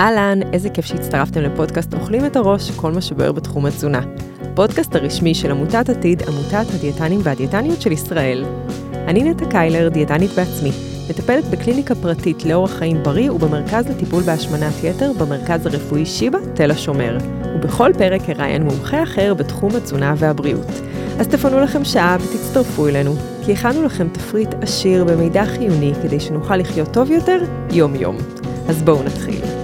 אהלן, איזה כיף שהצטרפתם לפודקאסט אוכלים את הראש, כל מה שבוער בתחום התזונה. הפודקאסט הרשמי של עמותת עתיד, עמותת הדיאטנים והדיאטניות של ישראל. אני נטע קיילר, דיאטנית בעצמי, מטפלת בקליניקה פרטית לאורח חיים בריא ובמרכז לטיפול בהשמנת יתר במרכז הרפואי שיבא, תל השומר. ובכל פרק אראיין מומחה אחר בתחום התזונה והבריאות. אז תפנו לכם שעה ותצטרפו אלינו, כי הכנו לכם תפריט עשיר במידע חיוני כדי שנוכל לחיות טוב יותר יום-יום. אז בואו נתחיל.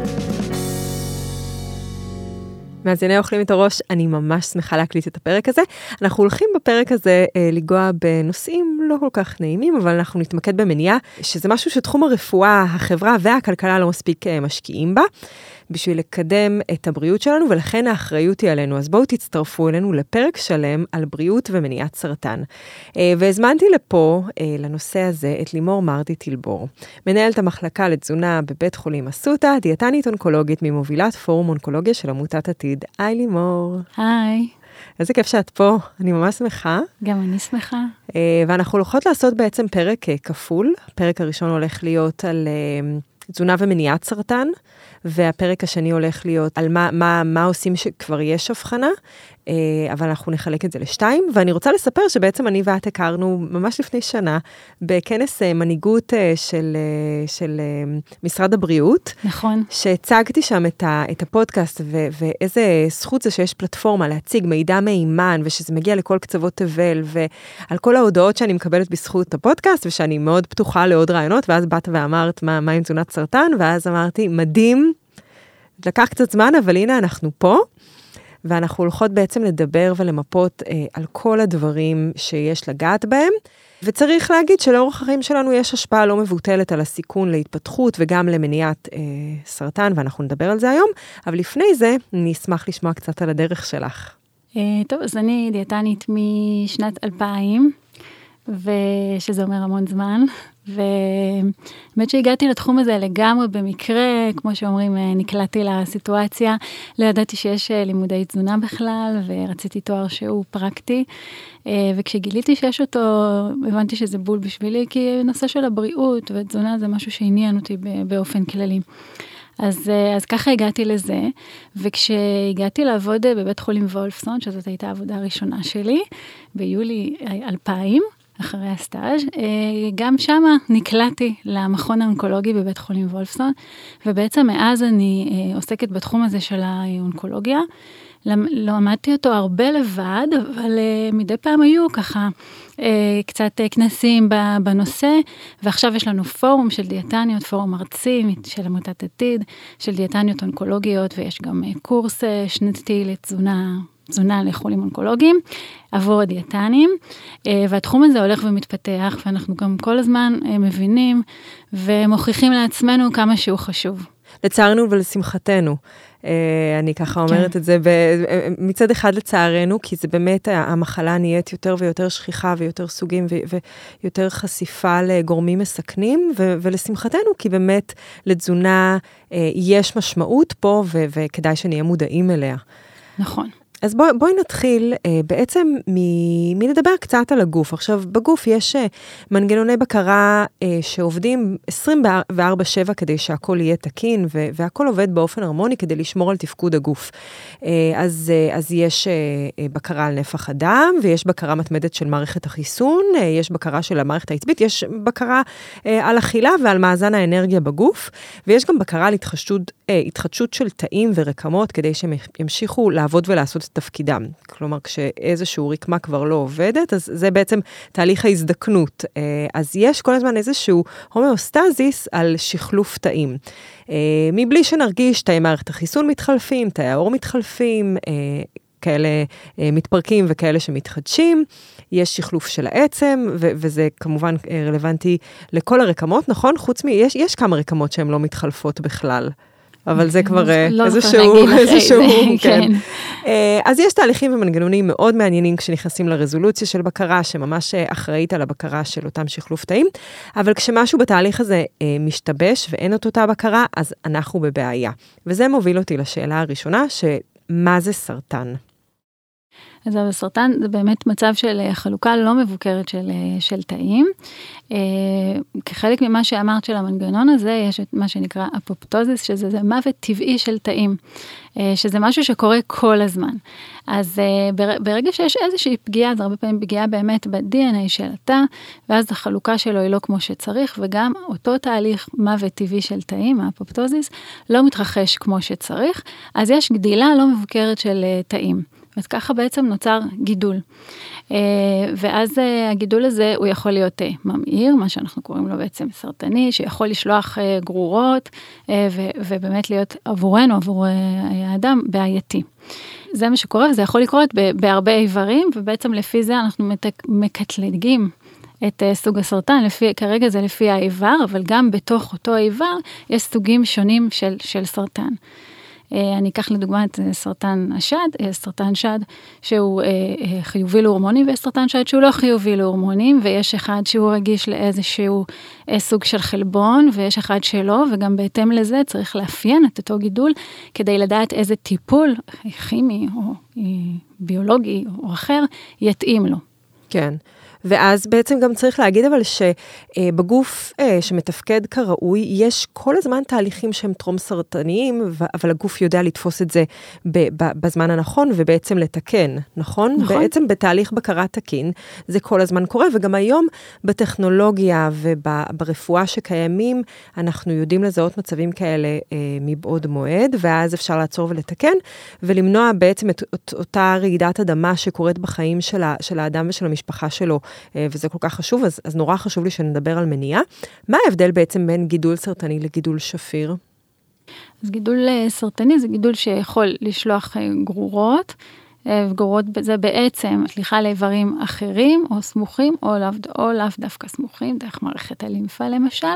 מאזיני אוכלים את הראש, אני ממש שמחה להקליט את הפרק הזה. אנחנו הולכים בפרק הזה אה, לגוע בנושאים לא כל כך נעימים, אבל אנחנו נתמקד במניעה, שזה משהו שתחום הרפואה, החברה והכלכלה לא מספיק אה, משקיעים בה. בשביל לקדם את הבריאות שלנו, ולכן האחריות היא עלינו. אז בואו תצטרפו אלינו לפרק שלם על בריאות ומניעת סרטן. אה, והזמנתי לפה, אה, לנושא הזה, את לימור מרטי טילבור, מנהלת המחלקה לתזונה בבית חולים אסותא, דיאטנית אונקולוגית ממובילת פורום אונקולוגיה של עמותת עתיד. היי לימור. היי. איזה כיף שאת פה, אני ממש שמחה. גם אני שמחה. אה, ואנחנו הולכות לעשות בעצם פרק כפול. הפרק הראשון הולך להיות על תזונה ומניעת סרטן, והפרק השני הולך להיות על מה, מה, מה עושים שכבר יש הבחנה, אה, אבל אנחנו נחלק את זה לשתיים, ואני רוצה לספר שבעצם אני ואת הכרנו ממש לפני שנה בכנס אה, מנהיגות אה, של, של משרד הבריאות. נכון. שהצגתי שם את, ה, את הפודקאסט, ו, ואיזה זכות זה שיש פלטפורמה להציג מידע מהימן, ושזה מגיע לכל קצוות תבל, ועל כל ההודעות שאני מקבלת בזכות הפודקאסט, ושאני מאוד פתוחה לעוד רעיונות, ואז באת ואמרת מה, מה עם תזונת סרטן, ואז אמרתי, מדהים, לקח קצת זמן, אבל הנה אנחנו פה. ואנחנו הולכות בעצם לדבר ולמפות אה, על כל הדברים שיש לגעת בהם. וצריך להגיד שלאורך החיים שלנו יש השפעה לא מבוטלת על הסיכון להתפתחות וגם למניעת אה, סרטן, ואנחנו נדבר על זה היום, אבל לפני זה, אני אשמח לשמוע קצת על הדרך שלך. אה, טוב, אז אני דיאטנית משנת 2000, ושזה אומר המון זמן, והאמת שהגעתי לתחום הזה לגמרי במקרה, כמו שאומרים, אה, נקלעתי לסיטואציה, לא ידעתי שיש אה, לימודי תזונה בכלל, ורציתי תואר שהוא פרקטי, אה, וכשגיליתי שיש אותו, הבנתי שזה בול בשבילי, כי נושא של הבריאות ותזונה זה משהו שעניין אותי באופן כללי. אז, אז ככה הגעתי לזה, וכשהגעתי לעבוד בבית חולים וולפסון, שזאת הייתה העבודה הראשונה שלי, ביולי 2000, אחרי הסטאז', אה, גם שמה נקלעתי למכון האונקולוגי בבית חולים וולפסון, ובעצם מאז אני אה, עוסקת בתחום הזה של האונקולוגיה. למדתי אותו הרבה לבד, אבל uh, מדי פעם היו ככה קצת כנסים בנושא, ועכשיו יש לנו פורום של דיאטניות, פורום ארצי של עמותת עתיד, של דיאטניות אונקולוגיות, ויש גם קורס שנתי לתזונה תזונה לחולים אונקולוגיים עבור הדיאטנים, אה, והתחום הזה הולך ומתפתח, ואנחנו גם כל הזמן אה, מבינים ומוכיחים לעצמנו כמה שהוא חשוב. לצערנו ולשמחתנו. אה, אני ככה אומרת כן. את זה מצד אחד לצערנו, כי זה באמת, המחלה נהיית יותר ויותר שכיחה ויותר סוגים ויותר חשיפה לגורמים מסכנים, ולשמחתנו, כי באמת לתזונה יש משמעות פה וכדאי שנהיה מודעים אליה. נכון. אז בוא, בואי נתחיל אה, בעצם מ, מלדבר קצת על הגוף. עכשיו, בגוף יש אה, מנגנוני בקרה אה, שעובדים 24/7 כדי שהכל יהיה תקין, ו, והכל עובד באופן הרמוני כדי לשמור על תפקוד הגוף. אה, אז, אה, אז יש אה, אה, בקרה על נפח הדם, ויש בקרה מתמדת של מערכת החיסון, אה, יש בקרה של המערכת העצבית, יש בקרה אה, על אכילה ועל מאזן האנרגיה בגוף, ויש גם בקרה על התחדשות, אה, התחדשות של תאים ורקמות כדי שהם ימשיכו לעבוד ולעשות את תפקידם. כלומר, כשאיזשהו רקמה כבר לא עובדת, אז זה בעצם תהליך ההזדקנות. אה, אז יש כל הזמן איזשהו הומאוסטזיס על שחלוף תאים. אה, מבלי שנרגיש תאי מערכת החיסון מתחלפים, תאי העור מתחלפים, אה, כאלה מתפרקים וכאלה שמתחדשים. יש שחלוף של העצם, ו- וזה כמובן רלוונטי לכל הרקמות, נכון? חוץ מ... יש, יש כמה רקמות שהן לא מתחלפות בכלל. אבל זה כבר לא איזשהו, איזשהו, כן. כן. אה, אז יש תהליכים ומנגנונים מאוד מעניינים כשנכנסים לרזולוציה של בקרה, שממש אה, אחראית על הבקרה של אותם שחלוף תאים, אבל כשמשהו בתהליך הזה משתבש ואין את אותה בקרה, אז אנחנו בבעיה. וזה מוביל אותי לשאלה הראשונה, שמה זה סרטן? אז הסרטן זה באמת מצב של אה, חלוקה לא מבוקרת של, אה, של תאים. אה, כחלק ממה שאמרת של המנגנון הזה, יש את מה שנקרא אפופטוזיס, שזה זה מוות טבעי של תאים, שזה משהו שקורה כל הזמן. אז ברגע שיש איזושהי פגיעה, זה הרבה פעמים פגיעה באמת ב-DNA של התא, ואז החלוקה שלו היא לא כמו שצריך, וגם אותו תהליך מוות טבעי של תאים, האפופטוזיס, לא מתרחש כמו שצריך, אז יש גדילה לא מבוקרת של תאים. אז ככה בעצם נוצר גידול. אה, ואז אה, הגידול הזה הוא יכול להיות אה, ממאיר, מה שאנחנו קוראים לו בעצם סרטני, שיכול לשלוח גרורות ובאמת להיות עבורנו, עבור האדם, בעייתי. זה מה שקורה וזה יכול לקרות בהרבה איברים ובעצם לפי זה אנחנו מקטלגים את סוג הסרטן, לפי, כרגע זה לפי האיבר, אבל גם בתוך אותו האיבר יש סוגים שונים של, של סרטן. אה, אני אקח לדוגמה את אה, סרטן השד, אה, סרטן שד שהוא חיובי להורמונים ויש סרטן שד שהוא לא חיובי להורמונים ויש אחד שהוא רגיש לאיזשהו סוג של חלבון ויש אחד שלא וגם בהתאם לזה צריך לאפיין את אותו גידול כדי לדעת איזה טיפול כימי או ביולוגי או אחר יתאים לו. כן. ואז בעצם גם צריך להגיד אבל שבגוף אה, שמתפקד כראוי, יש כל הזמן תהליכים שהם טרום סרטניים, אבל הגוף יודע לתפוס את זה בזמן הנכון ובעצם לתקן, נכון? נכון. בעצם בתהליך בקרה תקין, זה כל הזמן קורה, וגם היום בטכנולוגיה וברפואה שקיימים, אנחנו יודעים לזהות מצבים כאלה אה, מבעוד מועד, ואז אפשר לעצור ולתקן, ולמנוע בעצם את, את אותה רעידת אדמה שקורית בחיים של, ה, של האדם ושל המשפחה שלו אה, וזה כל כך חשוב, אז, אז נורא חשוב לי שנדבר על מניעה. מה ההבדל בעצם בין גידול סרטני לגידול שפיר? אז גידול אה, סרטני זה גידול שיכול לשלוח אה, גרורות. וגורות זה בעצם שליחה לאיברים אחרים או סמוכים או לאו, או לאו דווקא סמוכים, דרך מערכת הלימפה למשל,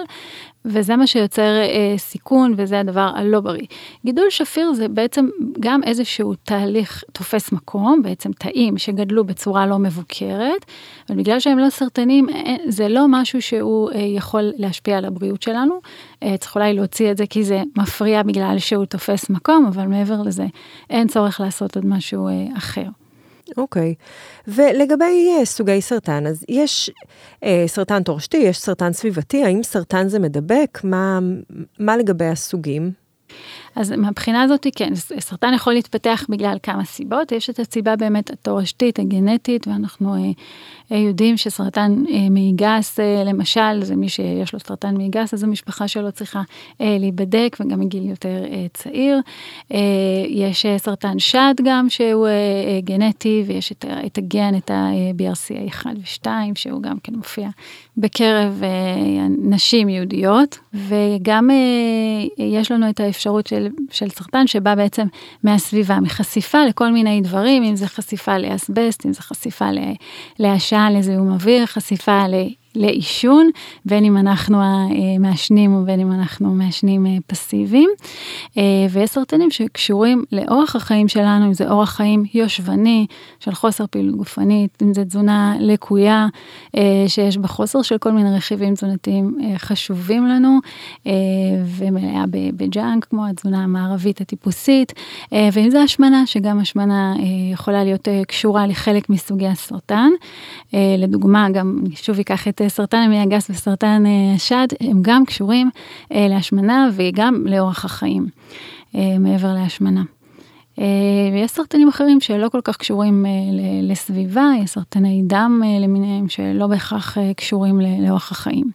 וזה מה שיוצר אה, סיכון וזה הדבר הלא בריא. גידול שפיר זה בעצם גם איזשהו תהליך תופס מקום, בעצם תאים שגדלו בצורה לא מבוקרת, אבל בגלל שהם לא סרטנים, אה, זה לא משהו שהוא אה, יכול להשפיע על הבריאות שלנו. אה, צריך אולי להוציא את זה כי זה מפריע בגלל שהוא תופס מקום, אבל מעבר לזה אין צורך לעשות עוד משהו אה, אחר. אוקיי. Okay. ולגבי uh, סוגי סרטן, אז יש uh, סרטן תורשתי, יש סרטן סביבתי, האם סרטן זה מדבק? מה, מה לגבי הסוגים? אז מהבחינה הזאת, כן, סרטן יכול להתפתח בגלל כמה סיבות. יש את הסיבה באמת התורשתית, הגנטית, ואנחנו אה, אה, יודעים שסרטן אה, מעי גס, אה, למשל, זה מי שיש לו סרטן מעי גס, אז המשפחה שלו צריכה אה, להיבדק, וגם מגיל יותר אה, צעיר. אה, יש אה, סרטן שד גם, שהוא אה, אה, גנטי, ויש את, את הגן, את ה-BRCA1 ו-2, שהוא גם כן מופיע בקרב אה, נשים יהודיות, וגם אה, יש לנו את האפשרות של, של סרטן שבא בעצם מהסביבה, מחשיפה לכל מיני דברים, אם זה חשיפה לאסבסט, אם זה חשיפה לעשן, לזיהום אוויר, חשיפה לעישון, בין אם אנחנו מעשנים ובין אם אנחנו מעשנים אה, פסיביים. אה, ויש סרטנים שקשורים לאורח החיים שלנו, אם זה אורח חיים יושבני, של חוסר פעילות גופנית, אם זה תזונה לקויה, אה, שיש בה חוסר של כל מיני רכיבים תזונתיים חשובים לנו, ומלאה בג'אנק, כמו התזונה המערבית הטיפוסית, ואם זה השמנה, שגם השמנה יכולה להיות קשורה לחלק מסוגי הסרטן. לדוגמה, גם שוב אקח את סרטן המעי הגס וסרטן השד, הם גם קשורים להשמנה וגם לאורח החיים, מעבר להשמנה. אה, ויש סרטנים אחרים שלא כל כך קשורים אה, לסביבה, יש סרטני דם אה, למיניהם שלא בהכרח קשורים לאורח החיים.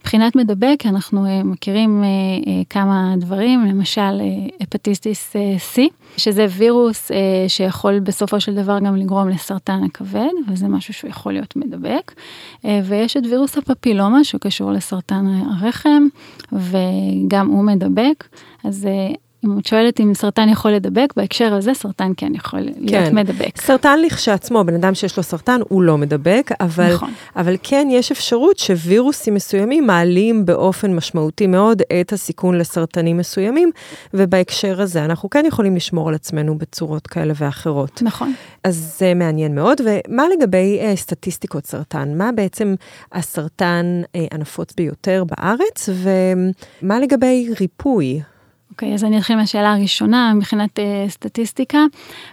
מבחינת מדבק אנחנו מכירים כמה דברים, למשל הפטיסטיס C, שזה וירוס שיכול בסופו של דבר גם לגרום לסרטן הכבד, וזה משהו שהוא יכול להיות מדבק. ויש את וירוס הפפילומה שקשור לסרטן הרחם, וגם הוא מדבק. אז אם את שואלת אם סרטן יכול לדבק, בהקשר הזה סרטן כן יכול כן. להיות מדבק. סרטן לכשעצמו, בן אדם שיש לו סרטן הוא לא מדבק, אבל, נכון. אבל כן יש אפשרות שווירוסים מסוימים מעלים באופן משמעותי מאוד את הסיכון לסרטנים מסוימים, ובהקשר הזה אנחנו כן יכולים לשמור על עצמנו בצורות כאלה ואחרות. נכון. אז זה מעניין מאוד, ומה לגבי אה, סטטיסטיקות סרטן? מה בעצם הסרטן אה, הנפוץ ביותר בארץ, ומה לגבי ריפוי? אוקיי, אז אני אתחיל מהשאלה הראשונה, מבחינת uh, סטטיסטיקה.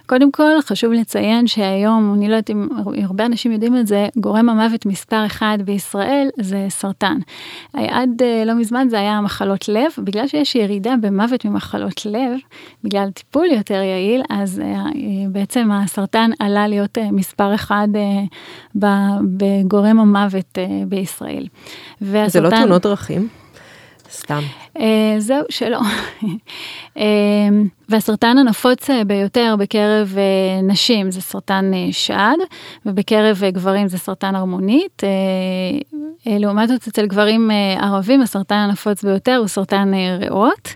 קודם כל, חשוב לציין שהיום, אני לא יודעת אם הרבה אנשים יודעים את זה, גורם המוות מספר אחד בישראל זה סרטן. עד uh, לא מזמן זה היה מחלות לב, בגלל שיש ירידה במוות ממחלות לב, בגלל טיפול יותר יעיל, אז uh, בעצם הסרטן עלה להיות uh, מספר אחד uh, בגורם המוות uh, בישראל. והסרטן... זה לא תאונות דרכים? סתם. Uh, זהו, שלא. uh, והסרטן הנפוץ ביותר בקרב נשים זה סרטן שד, ובקרב גברים זה סרטן הרמונית. לעומת זאת, אצל גברים ערבים הסרטן הנפוץ ביותר הוא סרטן ריאות.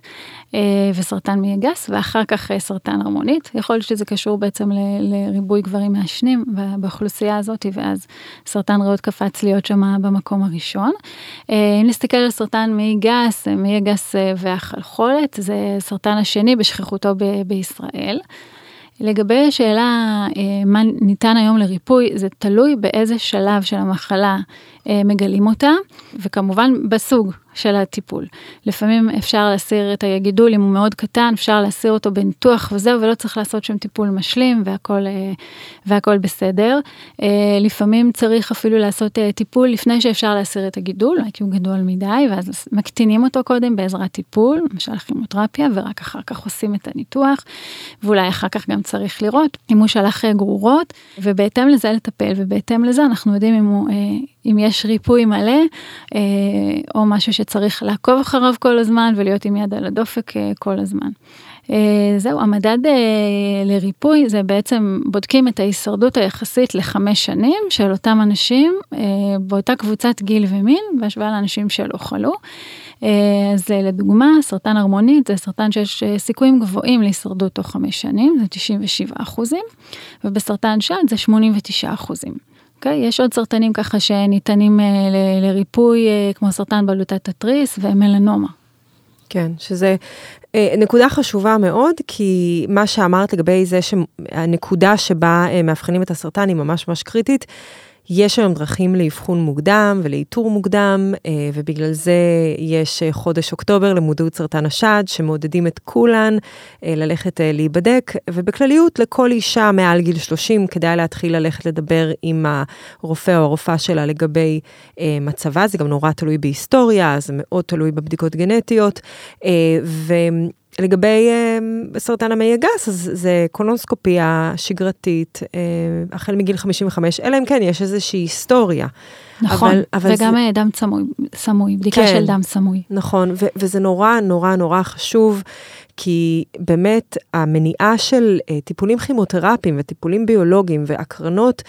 אה, וסרטן מעי גס, ואחר כך אה, סרטן הרמונית. יכול להיות שזה קשור בעצם לריבוי גברים מעשנים באוכלוסייה הזאת, ואז סרטן ריאות קפץ להיות שם במקום הראשון. אה, אם נסתכל על סרטן מעי גס, מעי גס והחלחולת, זה סרטן השני בשכיחותו בישראל. לגבי השאלה מה ניתן היום לריפוי, זה תלוי באיזה שלב של המחלה מגלים אותה, וכמובן בסוג של הטיפול. לפעמים אפשר להסיר את הגידול, אם הוא מאוד קטן, אפשר להסיר אותו בניתוח וזהו, ולא צריך לעשות שם טיפול משלים והכל, אה, והכל בסדר. אה, לפעמים צריך אפילו לעשות אה, טיפול לפני שאפשר להסיר את הגידול, כי הוא גדול מדי, ואז מקטינים אותו קודם בעזרת טיפול, למשל כימותרפיה, ורק אחר כך עושים את הניתוח, ואולי אחר כך גם צריך לראות אם הוא שלח גרורות, ובהתאם לזה לטפל, ובהתאם לזה אנחנו יודעים אם הוא... אם יש ריפוי מלא, אה, או משהו שצריך לעקוב אחריו כל הזמן ולהיות עם יד על הדופק אה, כל הזמן. אה, זהו, המדד לריפוי זה בעצם בודקים את ההישרדות היחסית לחמש שנים של אותם אנשים באותה קבוצת גיל ומין בהשוואה לאנשים שלא חלו. אז לדוגמה, סרטן הרמונית זה סרטן שיש סיכויים גבוהים להישרדות תוך חמש שנים, זה 97 אחוזים, ובסרטן שד זה 89 אחוזים. אוקיי? יש עוד סרטנים ככה שניתנים אה, ל- לריפוי, אה, כמו סרטן בלוטת התריס ומלנומה. כן, שזה אה, נקודה חשובה מאוד, כי מה שאמרת לגבי זה שהנקודה שבה מאבחנים את הסרטן היא ממש ממש קריטית. יש היום דרכים לאבחון מוקדם ולאיתור מוקדם, אה, ובגלל זה יש אה, חודש אוקטובר למודעות סרטן השד, שמעודדים את כולן אה, ללכת להיבדק, ובכלליות לכל אישה מעל גיל 30 כדאי להתחיל ללכת לדבר עם הרופא או הרופאה שלה לגבי מצבה, זה גם נורא תלוי בהיסטוריה, זה מאוד תלוי בבדיקות גנטיות, ו... לגבי uh, סרטן המעי הגס, אז זה קולונוסקופיה שגרתית, uh, החל מגיל 55, אלא אם כן יש איזושהי היסטוריה. נכון, אבל, אבל וגם זה... אה, דם סמוי, סמוי בדיקה כן, של דם סמוי. נכון, ו- וזה נורא נורא נורא חשוב, כי באמת המניעה של uh, טיפולים כימותרפיים וטיפולים ביולוגיים והקרנות,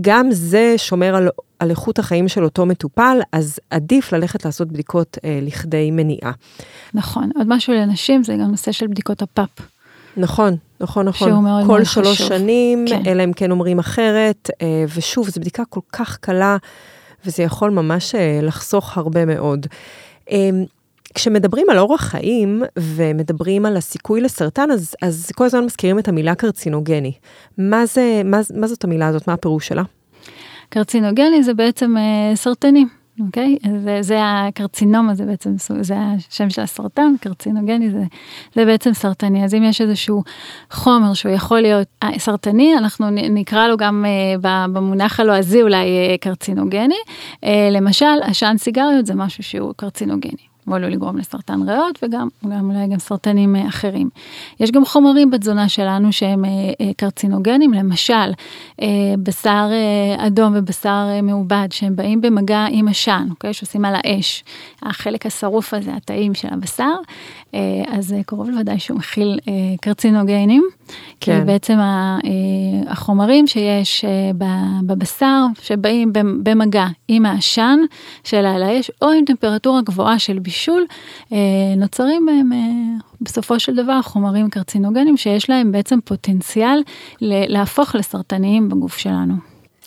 גם זה שומר על על איכות החיים של אותו מטופל, אז עדיף ללכת לעשות בדיקות אה, לכדי מניעה. נכון, עוד משהו לנשים זה גם נושא של בדיקות הפאפ. נכון, נכון, נכון. שהוא מאוד מאוד חשוב. כל שלוש שנים, כן. אלא אם כן אומרים אחרת, אה, ושוב, זו בדיקה כל כך קלה, וזה יכול ממש אה, לחסוך הרבה מאוד. אה, כשמדברים על אורח חיים ומדברים על הסיכוי לסרטן, אז, אז כל הזמן מזכירים את המילה קרצינוגני. מה, זה, מה, מה זאת המילה הזאת? מה הפירוש שלה? קרצינוגני זה בעצם אה, סרטני, אוקיי? זה, זה הקרצינומה, זה בעצם, זה השם של הסרטן, קרצינוגני זה, זה בעצם סרטני. אז אם יש איזשהו חומר שהוא יכול להיות אה, סרטני, אנחנו נקרא לו גם אה, במונח הלועזי אולי אה, קרצינוגני. אה, למשל, עשן סיגריות זה משהו שהוא קרצינוגני. הוא עלול לגרום לסרטן ריאות וגם גם אולי גם סרטנים אה, אחרים. יש גם חומרים בתזונה שלנו שהם אה, אה, קרצינוגנים, למשל בשר אדום ובשר מעובד שהם באים במגע עם עשן, אוקיי? שעושים על האש. החלק השרוף הזה, התאים של הבשר, אז קרוב לוודאי שהוא מכיל קרצינוגנים. כן. כי בעצם החומרים שיש בבשר שבאים במגע עם העשן של על האש או עם טמפרטורה גבוהה של בישול. בישול, אה, נוצרים בהם אה, בסופו של דבר חומרים קרצינוגנים שיש להם בעצם פוטנציאל להפוך לסרטניים בגוף שלנו.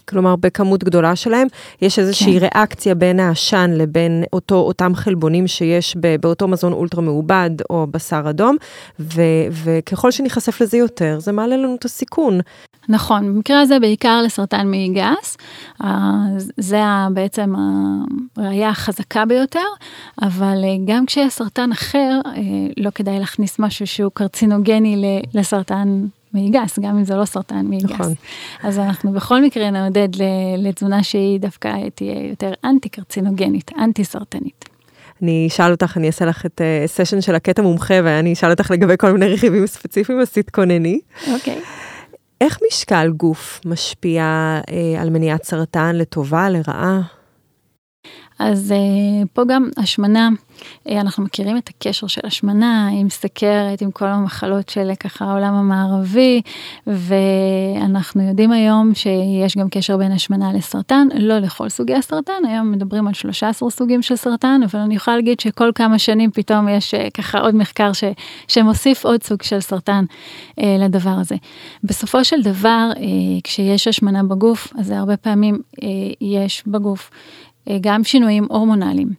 כלומר בכמות גדולה שלהם, יש איזושהי כן. ריאקציה בין העשן לבין אותו, אותם חלבונים שיש באותו מזון אולטרה מעובד או בשר אדום, ו, וככל שניחשף לזה יותר, זה מעלה לנו את הסיכון. נכון, במקרה הזה בעיקר לסרטן מעי גס, זה בעצם הראייה החזקה ביותר, אבל גם כשיש סרטן אחר, לא כדאי להכניס משהו שהוא קרצינוגני לסרטן מעי גס, גם אם זה לא סרטן מעי גס. נכון. אז אנחנו בכל מקרה נעודד לתזונה שהיא דווקא תהיה יותר אנטי קרצינוגנית, אנטי סרטנית. אני אשאל אותך, אני אעשה לך את סשן של הקטע מומחה, ואני אשאל אותך לגבי כל מיני רכיבים ספציפיים, אז תתכונני. אוקיי. Okay. איך משקל גוף משפיע uh, על מניעת סרטן לטובה, לרעה? אז uh, פה גם השמנה אה, אנחנו מכירים את הקשר של השמנה עם סכרת, עם כל המחלות של ככה העולם המערבי, ואנחנו יודעים היום שיש גם קשר בין השמנה לסרטן, לא לכל סוגי הסרטן, היום מדברים על 13 סוגים של סרטן, אבל אני יכולה להגיד שכל כמה שנים פתאום יש אה, ככה עוד מחקר ש, שמוסיף עוד סוג של סרטן אה, לדבר הזה. בסופו של דבר, אה, כשיש השמנה בגוף, אז הרבה פעמים אה, יש בגוף אה, גם שינויים הורמונליים,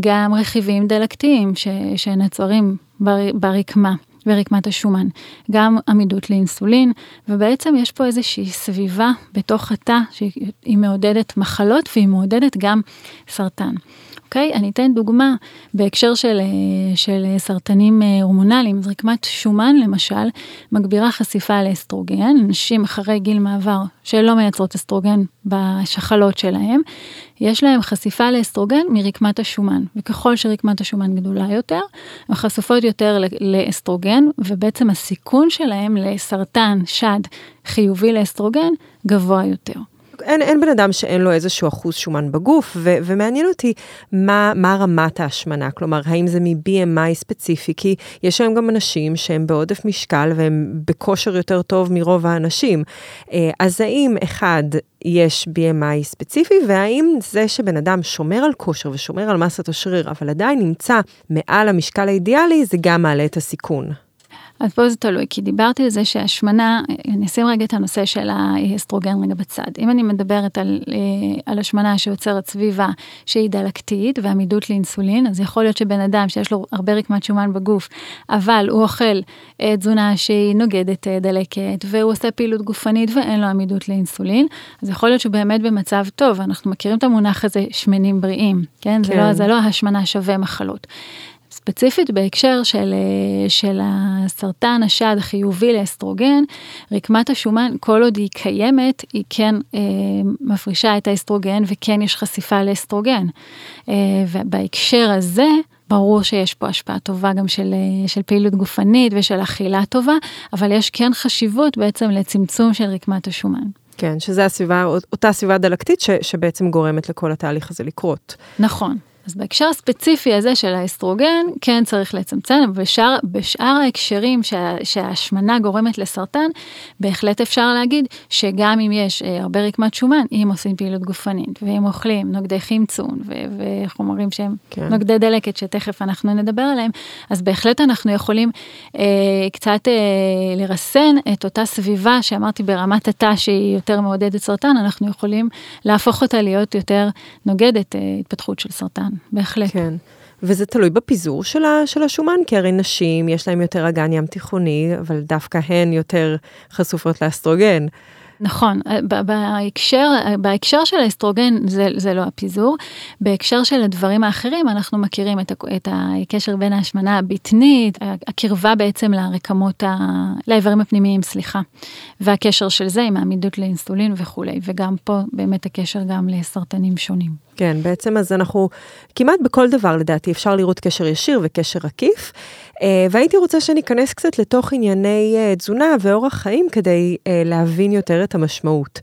גם רכיבים דלקתיים ש, שנעצרים בר, ברקמה. ברקמת השומן, גם עמידות לאינסולין, ובעצם יש פה איזושהי סביבה בתוך התא שהיא מעודדת מחלות והיא מעודדת גם סרטן. אוקיי? אני אתן דוגמה בהקשר של, אה, של סרטנים אה, הורמונליים, שרקמת שומן למשל, מגבירה חשיפה לאסטרוגן, נשים אחרי גיל מעבר שלא מייצרות אסטרוגן בשחלות שלהם, יש להם חשיפה לאסטרוגן מרקמת השומן, וככל שרקמת השומן גדולה יותר, הן חשופות יותר לאסטרוגן, ובעצם הסיכון שלהם לסרטן שד חיובי לאסטרוגן גבוה יותר. אין, אין בן אדם שאין לו איזשהו אחוז שומן בגוף, ו, ומעניין אותי מה, מה רמת ההשמנה, כלומר, האם זה מ-BMI ספציפי, כי יש היום גם אנשים שהם בעודף משקל והם בכושר יותר טוב מרוב האנשים. אה, אז האם, אחד, יש BMI ספציפי, והאם זה שבן אדם שומר על כושר ושומר על מסת השריר, אבל עדיין נמצא מעל המשקל האידיאלי, זה גם מעלה את הסיכון. אז פה זה תלוי, כי דיברתי על זה שהשמנה, אני אשים רגע את הנושא של האסטרוגן רגע בצד. אם אני מדברת על, אה, על השמנה שיוצרת סביבה שהיא דלקתית ועמידות לאינסולין, אז יכול להיות שבן אדם שיש לו הרבה רקמת שומן בגוף, אבל הוא אוכל אה, תזונה שהיא נוגדת אה, דלקת, והוא עושה פעילות גופנית ואין לו עמידות לאינסולין, אז יכול להיות שהוא באמת במצב טוב, אנחנו מכירים את המונח הזה שמנים בריאים, כן? כן. זה, לא, זה לא השמנה שווה מחלות. ספציפית בהקשר של, אה, של הסרטן השד החיובי לאסטרוגן, רקמת השומן, כל עוד היא קיימת, היא כן אה, מפרישה את האסטרוגן וכן יש חשיפה לאסטרוגן. אה, ובהקשר הזה, ברור שיש פה השפעה טובה גם של, אה, של פעילות גופנית ושל אכילה טובה, אבל יש כן חשיבות בעצם לצמצום של רקמת השומן. כן, שזה הסביבה, אותה סביבה דלקתית ש, שבעצם גורמת לכל התהליך הזה לקרות. נכון. אז בהקשר הספציפי הזה של האסטרוגן, כן צריך לצמצם, אבל בשאר, בשאר ההקשרים שה, שההשמנה גורמת לסרטן, בהחלט אפשר להגיד שגם אם יש אה, הרבה רקמת שומן, אם עושים פעילות גופנית, ואם אוכלים נוגדי חמצון ו- וחומרים שהם כן. נוגדי דלקת, שתכף אנחנו נדבר עליהם, אז בהחלט אנחנו יכולים אה, קצת אה, לרסן את אותה סביבה שאמרתי ברמת התא שהיא יותר מעודדת סרטן, אנחנו יכולים להפוך אותה להיות יותר נוגדת אה, התפתחות של סרטן. בהחלט. כן. וזה תלוי בפיזור של, ה, של השומן, כי הרי נשים יש להן יותר אגן ים תיכוני, אבל דווקא הן יותר חשופות לאסטרוגן. נכון, אה, בהקשר, אה, בהקשר של האסטרוגן זה, זה לא הפיזור, בהקשר של הדברים האחרים אנחנו מכירים את, את הקשר בין ההשמנה הבטנית, הקרבה בעצם לרקמות, ה, לאיברים הפנימיים, סליחה, והקשר של זה עם העמידות לאינסולין וכולי, וגם פה באמת הקשר גם לסרטנים שונים. כן, בעצם אז אנחנו כמעט בכל דבר לדעתי אפשר לראות קשר ישיר וקשר עקיף. אה, והייתי רוצה שניכנס קצת לתוך ענייני אה, תזונה ואורח חיים כדי אה, להבין יותר את המשמעות.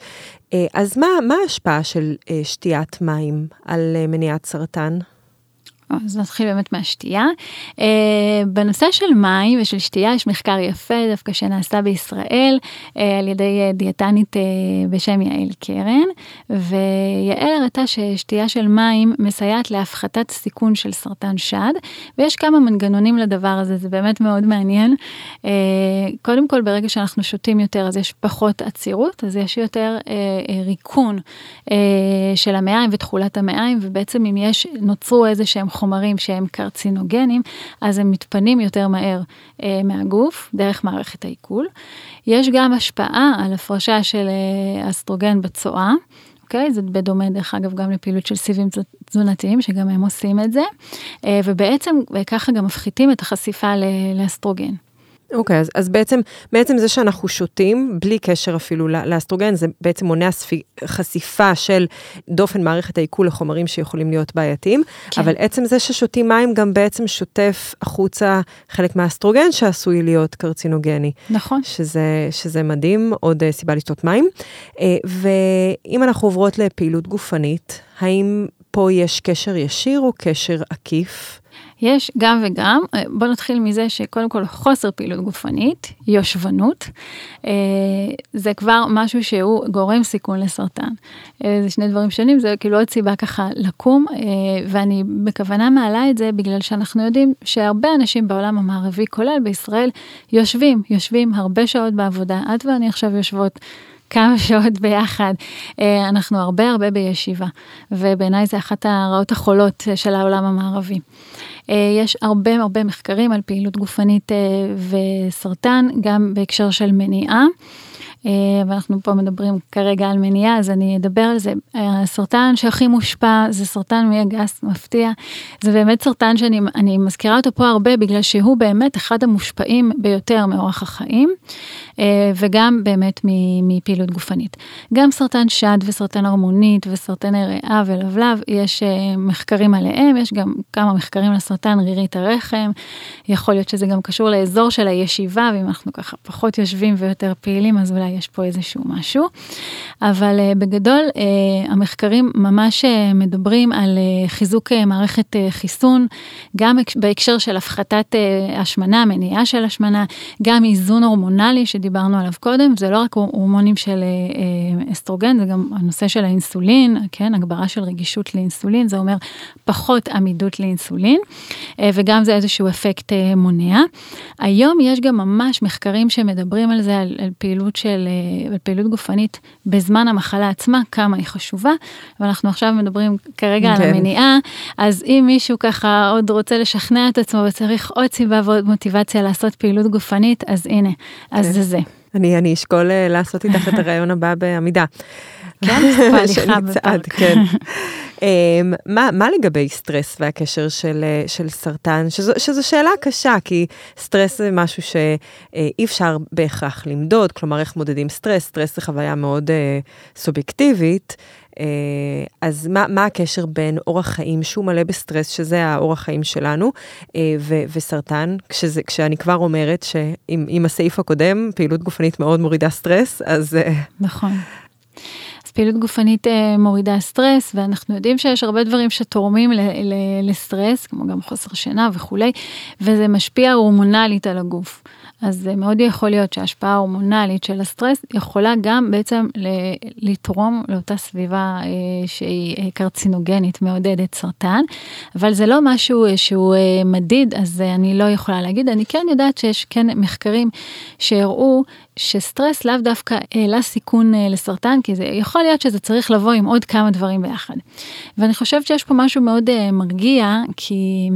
אז מה, מה ההשפעה של שתיית מים על מניעת סרטן? אז נתחיל באמת מהשתייה. Uh, בנושא של מים ושל שתייה יש מחקר יפה דווקא שנעשה בישראל uh, על ידי uh, דיאטנית uh, בשם יעל קרן, ויעל הראתה ששתייה של מים מסייעת להפחתת סיכון של סרטן שד, ויש כמה מנגנונים לדבר הזה, זה באמת מאוד מעניין. Uh, קודם כל, ברגע שאנחנו שותים יותר אז יש פחות עצירות, אז יש יותר uh, ריקון uh, של המעיים ותכולת המעיים, ובעצם אם יש, נוצרו איזה שהם חומרים שהם קרצינוגנים, אז הם מתפנים יותר מהר אה, מהגוף, דרך מערכת העיכול. יש גם השפעה על הפרשה של אה, אסטרוגן בצואה. אוקיי? זה בדומה דרך אגב גם לפעילות של סיבים תזונתיים, שגם הם עושים את זה, אה, ובעצם ככה גם מפחיתים את החשיפה לאסטרוגן. אוקיי, okay, אז, אז בעצם, בעצם זה שאנחנו שותים, בלי קשר אפילו לאסטרוגן, זה בעצם מונע ספי, חשיפה של דופן מערכת העיכול לחומרים שיכולים להיות בעייתיים, כן. אבל עצם זה ששותים מים גם בעצם שוטף החוצה חלק מהאסטרוגן שעשוי להיות קרצינוגני. נכון. שזה, שזה מדהים, עוד uh, סיבה לשתות מים. Uh, ואם אנחנו עוברות לפעילות גופנית, האם פה יש קשר ישיר או קשר עקיף? יש גם וגם, אה, בוא נתחיל מזה שקודם כל חוסר פעילות גופנית, יושבנות, אה, זה כבר משהו שהוא גורם סיכון לסרטן. אה, זה שני דברים שונים, זה כאילו עוד סיבה ככה לקום, ואני בכוונה מעלה את זה בגלל שאנחנו יודעים שהרבה אנשים בעולם המערבי, כולל בישראל, יושבים, יושבים הרבה שעות בעבודה, את ואני עכשיו יושבות. כמה שעות ביחד. אנחנו הרבה הרבה בישיבה, ובעיניי זה אחת הרעות החולות של העולם המערבי. אה, יש הרבה הרבה מחקרים על פעילות גופנית אה, וסרטן, גם בהקשר של מניעה. אה, ואנחנו פה מדברים כרגע על מניעה, אז אני אדבר על זה. הסרטן שהכי מושפע זה סרטן מעי הגס, מפתיע. זה באמת סרטן שאני מזכירה אותו פה הרבה, בגלל שהוא באמת אחד המושפעים ביותר מאורח החיים. אה, וגם באמת מפעילות גופנית. גם סרטן שד וסרטן הרמונית וסרטני ריאה ולבלב, יש אה, מחקרים עליהם, יש גם כמה מחקרים לסרטן רירית הרחם, יכול להיות שזה גם קשור לאזור של הישיבה, ואם אנחנו ככה פחות יושבים ויותר פעילים, אז אולי יש פה איזשהו משהו. אבל אה, בגדול, המחקרים ממש מדברים על חיזוק מערכת חיסון, גם בהקשר של הפחתת השמנה, מניעה של השמנה, גם איזון הורמונלי, שדיברנו עליו קודם, זה לא רק הורמונים של אה, אה, אסטרוגן, זה גם הנושא של האינסולין, כן, הגברה של רגישות לאינסולין, זה אומר פחות עמידות לאינסולין, אה, וגם זה איזשהו אפקט מונע. היום יש גם ממש מחקרים שמדברים על זה, על, על פעילות של, על פעילות גופנית בזמן המחלה עצמה, כמה היא חשובה, ואנחנו עכשיו מדברים כרגע כן. על המניעה, אז אם מישהו ככה עוד רוצה לשכנע את עצמו וצריך עוד סיבה ועוד מוטיבציה לעשות פעילות גופנית, אז הנה, אז כן. זה זה. אני, אני אשקול אה, לעשות איתך את הרעיון הבא בעמידה. כן, הליכה בפארק. כן. אמ, מה, מה לגבי סטרס והקשר של, אה, של סרטן, שזו, שזו שאלה קשה, כי סטרס זה משהו שאי אה, אפשר בהכרח למדוד, כלומר איך מודדים סטרס, סטרס זה חוויה מאוד אה, סובייקטיבית. אה, אז מה, מה הקשר בין אורח חיים שהוא מלא בסטרס, שזה האורח חיים שלנו, אה, ו, וסרטן, כשזה, כשאני כבר אומרת שעם הסעיף הקודם, פעילות גופנית מאוד מורידה סטרס, אז... אה, נכון. פעילות גופנית מורידה סטרס, ואנחנו יודעים שיש הרבה דברים שתורמים לסטרס, כמו גם חוסר שינה וכולי, וזה משפיע הורמונלית על הגוף. אז מאוד יכול להיות שההשפעה ההורמונלית של הסטרס יכולה גם בעצם לתרום לאותה סביבה אה, שהיא אה, קרצינוגנית, מעודדת סרטן, אבל זה לא משהו אה, שהוא מדיד, אז אני לא יכולה להגיד. אני כן יודעת שיש כן מחקרים שהראו שסטרס לאו דווקא העלה סיכון לסרטן, כי זה יכול להיות שזה צריך לבוא עם עוד כמה דברים ביחד. ואני חושבת שיש פה משהו מאוד מרגיע, כי...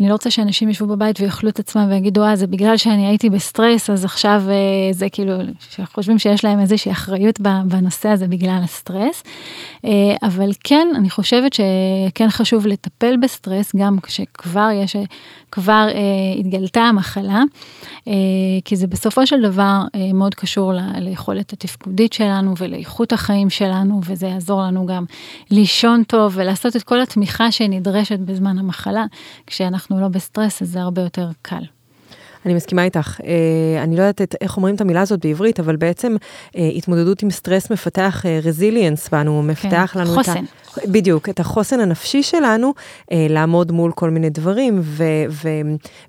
אני לא רוצה שאנשים ישבו בבית ויאכלו את עצמם ויגידו, אה, זה בגלל שאני הייתי בסטרס, אז עכשיו אה, זה כאילו, שחושבים שיש להם איזושהי אחריות בנושא הזה בגלל הסטרס. אה, אבל כן, אני חושבת שכן חשוב לטפל בסטרס, גם כשכבר יש, כבר אה, התגלתה המחלה, כי זה בסופו של דבר מאוד קשור ליכולת התפקודית שלנו ולאיכות החיים שלנו, וזה יעזור לנו גם לישון טוב ולעשות את כל התמיכה שנדרשת בזמן המחלה, כשאנחנו... אנחנו לא בסטרס, אז זה הרבה יותר קל. אני מסכימה איתך. אה, אני לא יודעת איך אומרים את המילה הזאת בעברית, אבל בעצם אה, התמודדות עם סטרס מפתח resilience אה, בנו, מפתח כן, לנו חוסן. את ה... בדיוק, את החוסן הנפשי שלנו, לעמוד מול כל מיני דברים,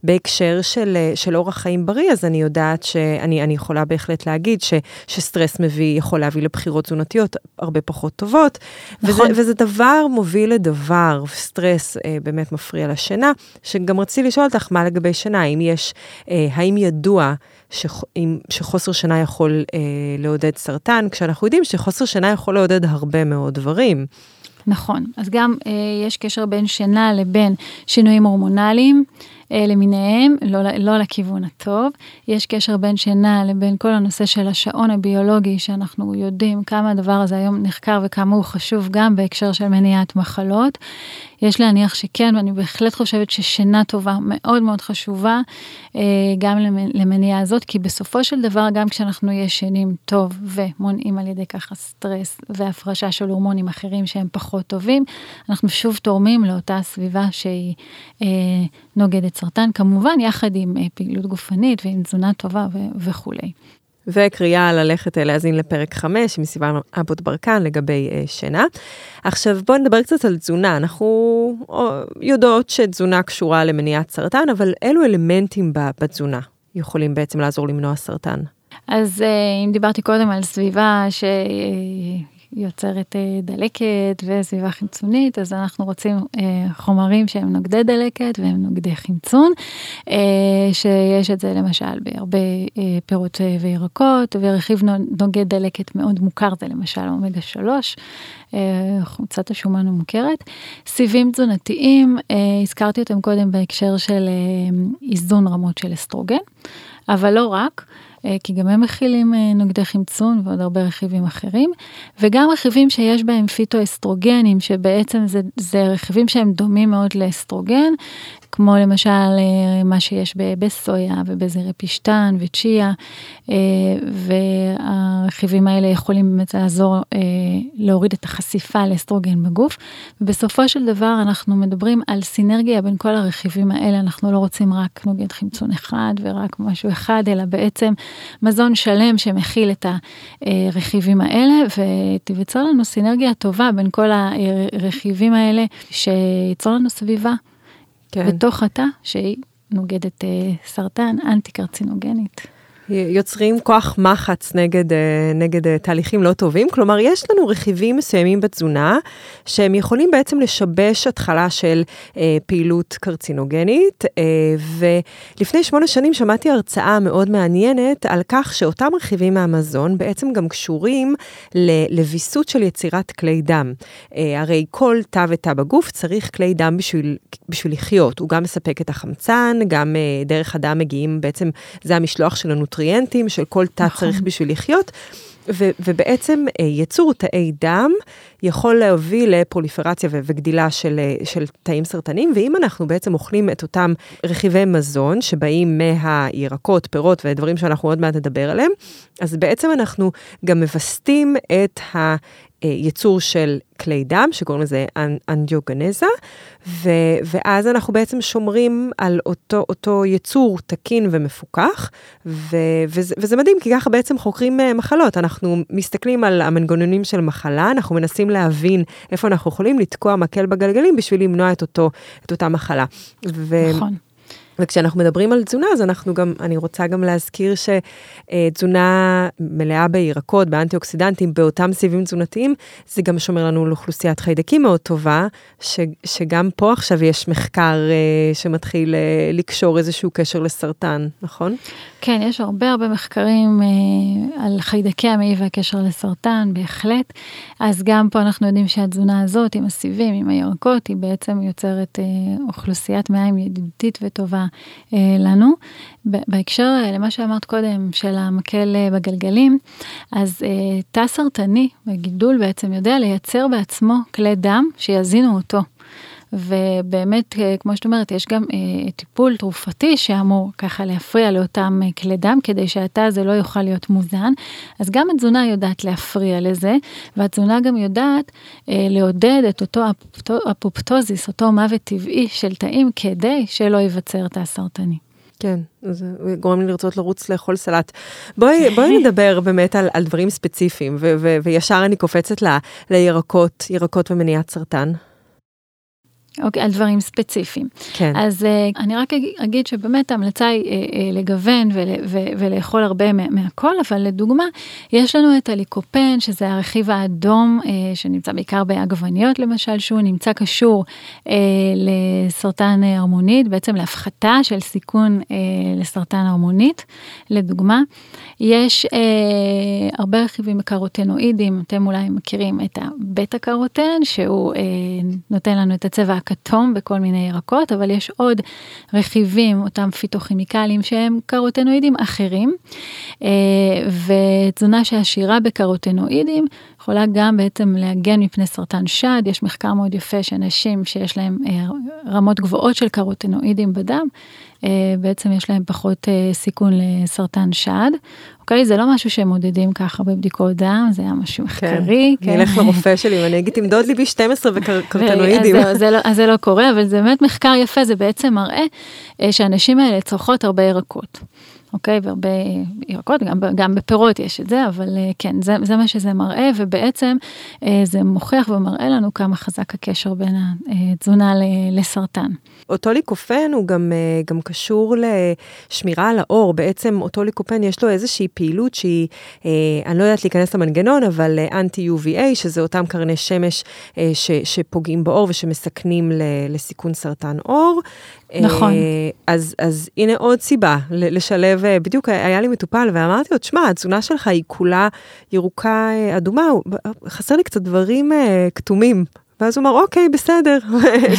ובהקשר של, של אורח חיים בריא, אז אני יודעת שאני אני יכולה בהחלט להגיד ש, שסטרס מביא, יכול להביא לבחירות תזונתיות הרבה פחות טובות, נכון. וזה, וזה דבר מוביל לדבר, סטרס באמת מפריע לשינה, שגם רציתי לשאול אותך מה לגבי שינה, אם יש... אה, האם ידוע שח, שחוסר שינה יכול אה, לעודד סרטן, כשאנחנו יודעים שחוסר שינה יכול לעודד הרבה מאוד דברים. נכון, אז גם אה, יש קשר בין שינה לבין שינויים הורמונליים. אה, למיניהם, לא, לא לכיוון הטוב. יש קשר בין שינה לבין כל הנושא של השעון הביולוגי, שאנחנו יודעים כמה הדבר הזה היום נחקר וכמה הוא חשוב גם בהקשר של מניעת מחלות. יש להניח שכן, ואני בהחלט חושבת ששינה טובה מאוד מאוד חשובה אה, גם למניעה הזאת, כי בסופו של דבר, גם כשאנחנו ישנים טוב ומונעים על ידי ככה סטרס והפרשה של הורמונים אחרים שהם פחות טובים, אנחנו שוב תורמים לאותה סביבה שהיא אה, נוגדת סרטן, כמובן יחד עם אה, פעילות גופנית ועם תזונה טובה וכולי. וקריאה ללכת אה, להאזין לפרק 5 עם סיוון אבוט ברקן לגבי uh, שינה. עכשיו בואו נדבר קצת על תזונה, אנחנו יודעות שתזונה קשורה למניעת סרטן, אבל אילו אלמנטים בתזונה יכולים בעצם לעזור למנוע סרטן? אז uh, אם דיברתי קודם על סביבה ש... יוצרת אה, דלקת וסביבה חמצונית, אז אנחנו רוצים אה, חומרים שהם נוגדי דלקת והם נוגדי חמצון, אה, שיש את זה למשל בהרבה פירות וירקות, ורכיב נוגד דלקת מאוד מוכר זה למשל אומגה 3, חומצת השומן המוכרת. סיבים תזונתיים, הזכרתי אותם קודם בהקשר של איזון רמות של אסטרוגן, אבל לא רק. אה, כי גם הם מכילים אה, נוגדי חמצון ועוד הרבה רכיבים אחרים, וגם רכיבים שיש בהם פיטואסטרוגנים, שבעצם זה, זה רכיבים שהם דומים מאוד לאסטרוגן, כמו למשל אה, מה שיש בסויה ובזרעי פשטן וצ'יה, והרכיבים האלה יכולים באמת לעזור להוריד את החשיפה לאסטרוגן בגוף. ובסופו של דבר אנחנו מדברים על סינרגיה בין כל הרכיבים האלה, אנחנו לא רוצים רק נוגד חמצון אחד ורק משהו אחד, אלא בעצם מזון שלם שמכיל את הרכיבים האלה, ותיווצר לנו סינרגיה טובה בין כל הרכיבים האלה, שייצור לנו סביבה כן. בתוך התא שהיא נוגדת אה, סרטן אנטי קרצינוגנית. יוצרים כוח מחץ נגד, אה, נגד אה, תהליכים לא טובים. כלומר, יש לנו רכיבים מסוימים בתזונה שהם יכולים בעצם לשבש התחלה של אה, פעילות קרצינוגנית. אה, ולפני שמונה שנים שמעתי הרצאה מאוד מעניינת על כך שאותם רכיבים מהמזון בעצם גם קשורים לוויסות של יצירת כלי דם. אה, הרי כל תא ותא בגוף צריך כלי דם בשביל, בשביל לחיות. הוא גם מספק את החמצן, גם אה, דרך הדם מגיעים, בעצם זה המשלוח של הנוטריאנטים. נוטריאנטים של כל תא נכון. צריך בשביל לחיות, ו- ובעצם אה, יצור תאי דם יכול להוביל לפרוליפרציה ו- וגדילה של, אה, של תאים סרטניים, ואם אנחנו בעצם אוכלים את אותם רכיבי מזון שבאים מהירקות, פירות ודברים שאנחנו עוד מעט נדבר עליהם, אז בעצם אנחנו גם מווסתים את ה... יצור של כלי דם, שקוראים לזה אנדיוגנזה, ו, ואז אנחנו בעצם שומרים על אותו, אותו יצור תקין ומפוקח, ו, וזה, וזה מדהים, כי ככה בעצם חוקרים אה, מחלות. אנחנו מסתכלים על המנגנונים של מחלה, אנחנו מנסים להבין איפה אנחנו יכולים לתקוע מקל בגלגלים בשביל למנוע את, אותו, את אותה מחלה. ו... נכון. וכשאנחנו מדברים על תזונה, אז אנחנו גם, אני רוצה גם להזכיר שתזונה מלאה בירקות, באנטי אוקסידנטים, באותם סיבים תזונתיים, זה גם שומר לנו על אוכלוסיית חיידקים מאוד טובה, ש, שגם פה עכשיו יש מחקר uh, שמתחיל uh, לקשור איזשהו קשר לסרטן, נכון? כן, יש הרבה הרבה מחקרים uh, על חיידקי המעי והקשר לסרטן, בהחלט. אז גם פה אנחנו יודעים שהתזונה הזאת, עם הסיבים, עם הירקות, היא בעצם יוצרת uh, אוכלוסיית מעיים ידידותית וטובה לנו. בהקשר למה שאמרת קודם, של המקל אה, בגלגלים, אז אה, תא סרטני בגידול בעצם יודע לייצר בעצמו כלי דם שיזינו אותו. ובאמת, אה, כמו שאת אומרת, יש גם אה, טיפול תרופתי שאמור ככה להפריע לאותם אה, כלי דם, כדי שהתא הזה לא יוכל להיות מוזן. אז גם התזונה יודעת להפריע לזה, והתזונה גם יודעת אה, לעודד את אותו אפופטוזיס, אותו מוות טבעי של תאים, כדי שלא ייווצר תא סרטני. כן, זה גורם לי לרצות לרוץ לאכול סלט. בואי, בואי נדבר באמת על, על דברים ספציפיים, ו- ו- וישר אני קופצת ל- לירקות, ירקות ומניעת סרטן. אוקיי, על דברים ספציפיים. כן. אז uh, אני רק אגיד שבאמת ההמלצה היא uh, uh, לגוון ול, ו, ולאכול הרבה מהכל, אבל לדוגמה, יש לנו את הליקופן, שזה הרכיב האדום, uh, שנמצא בעיקר בעגבניות למשל, שהוא נמצא קשור uh, לסרטן הרמונית, בעצם להפחתה של סיכון uh, לסרטן הרמונית, לדוגמה. יש uh, הרבה רכיבים בקרוטנואידים, אתם אולי מכירים את הבטא קרוטן, שהוא uh, נותן לנו את הצבע הכתום בכל מיני ירקות, אבל יש עוד רכיבים, אותם פיתוכימיקלים שהם קרוטנואידים אחרים, אה, ותזונה שעשירה בקרוטנואידים יכולה גם בעצם להגן מפני סרטן שד, יש מחקר מאוד יפה שאנשים שיש להם אה, רמות גבוהות של קרוטנואידים בדם, בעצם יש להם פחות סיכון לסרטן שד. אוקיי? זה לא משהו שהם מודדים ככה בבדיקות דם, זה היה משהו כן. מחקרי. כן, אני אלך לרופא שלי ואני אגיד, תמדוד לי בי 12 וקרטנואידים. אז זה, לא, אז זה לא קורה, אבל זה באמת מחקר יפה, זה בעצם מראה שהנשים האלה צורכות הרבה ירקות. אוקיי? והרבה ירקות, גם, גם בפירות יש את זה, אבל אה, כן, זה, זה מה שזה מראה, ובעצם אה, זה מוכיח ומראה לנו כמה חזק הקשר בין התזונה לסרטן. אותו ליקופן הוא גם, אה, גם קשור לשמירה על האור, בעצם אותו ליקופן יש לו איזושהי פעילות שהיא, אני לא יודעת להיכנס למנגנון, אבל אנטי UVA, שזה אותם קרני שמש ש, שפוגעים באור ושמסכנים לסיכון סרטן עור. נכון. אז, אז הנה עוד סיבה לשלב בדיוק היה לי מטופל ואמרתי לו, תשמע, התזונה שלך היא כולה ירוקה אה, אדומה, חסר לי קצת דברים אה, כתומים. ואז הוא אמר, אוקיי, בסדר.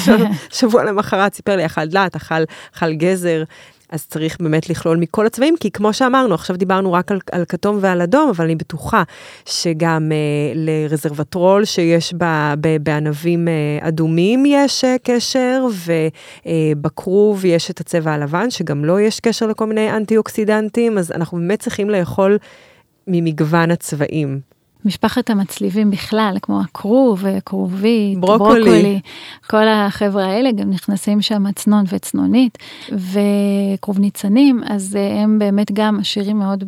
שבוע למחרת סיפר לי, אכל דלת, אכל, אכל גזר. אז צריך באמת לכלול מכל הצבעים, כי כמו שאמרנו, עכשיו דיברנו רק על, על כתום ועל אדום, אבל אני בטוחה שגם אה, לרזרבטרול שיש ב, ב, בענבים אה, אדומים יש אה, קשר, ובכרוב אה, יש את הצבע הלבן, שגם לו לא יש קשר לכל מיני אנטי-אוקסידנטים, אז אנחנו באמת צריכים לאכול ממגוון הצבעים. משפחת המצליבים בכלל, כמו הכרוב, כרובית, ברוקולי. ברוקולי, כל החבר'ה האלה גם נכנסים שם צנון וצנונית, וכרוב ניצנים, אז אה, הם באמת גם עשירים מאוד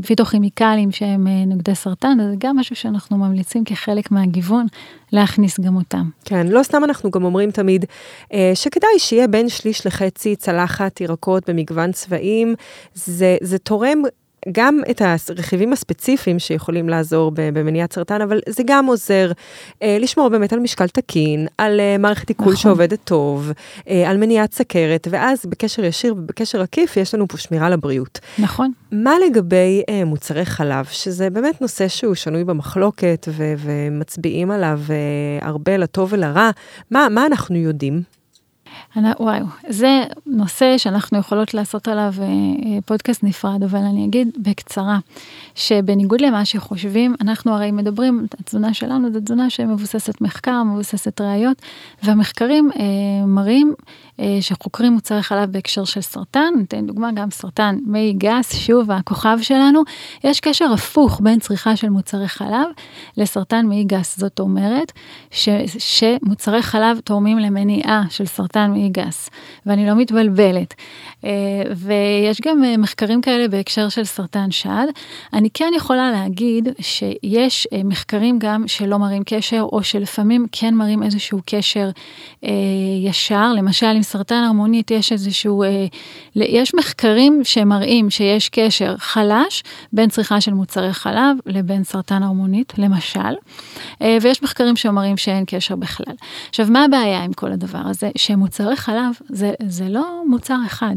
בפיתוכימיקלים שהם אה, נוגדי סרטן, אז זה גם משהו שאנחנו ממליצים כחלק מהגיוון להכניס גם אותם. כן, לא סתם אנחנו גם אומרים תמיד אה, שכדאי שיהיה בין שליש לחצי צלחת ירקות במגוון צבעים, זה, זה תורם גם את הרכיבים הספציפיים שיכולים לעזור במניעת סרטן, אבל זה גם עוזר אה, לשמור באמת על משקל תקין, על אה, מערכת עיכול נכון. שעובדת טוב, אה, על מניעת סכרת, ואז בקשר ישיר ובקשר עקיף יש לנו פה שמירה לבריאות. נכון. מה לגבי אה, מוצרי חלב, שזה באמת נושא שהוא שנוי במחלוקת ו- ומצביעים עליו אה, הרבה לטוב ולרע, מה, מה אנחנו יודעים? וואו, זה נושא שאנחנו יכולות לעשות עליו אה, אה, פודקאסט נפרד, אבל אני אגיד בקצרה, שבניגוד למה שחושבים, אנחנו הרי מדברים, התזונה שלנו זו תזונה שמבוססת מחקר, מבוססת ראיות, והמחקרים אה, מראים אה, שחוקרים מוצרי חלב בהקשר של סרטן, ניתן דוגמה, גם סרטן מי גס, שוב הכוכב שלנו, יש קשר הפוך בין צריכה של מוצרי חלב לסרטן מי גס, זאת אומרת ש, שמוצרי חלב תורמים למניעה של סרטן מי גס, ואני לא מתבלבלת. אה, ויש גם אה, מחקרים כאלה בהקשר של סרטן שד. אני כן יכולה להגיד שיש מחקרים גם שלא מראים קשר, או שלפעמים כן מראים איזשהו קשר ישר, למשל עם סרטן הרמונית יש איזשהו, אה, יש מחקרים שמראים שיש קשר חלש בין צריכה של מוצרי חלב לבין סרטן הרמונית, למשל, אה, ויש מחקרים שמראים שאין קשר בכלל. עכשיו, מה הבעיה עם כל הדבר הזה? שמוצרי חלב זה, זה לא מוצר אחד.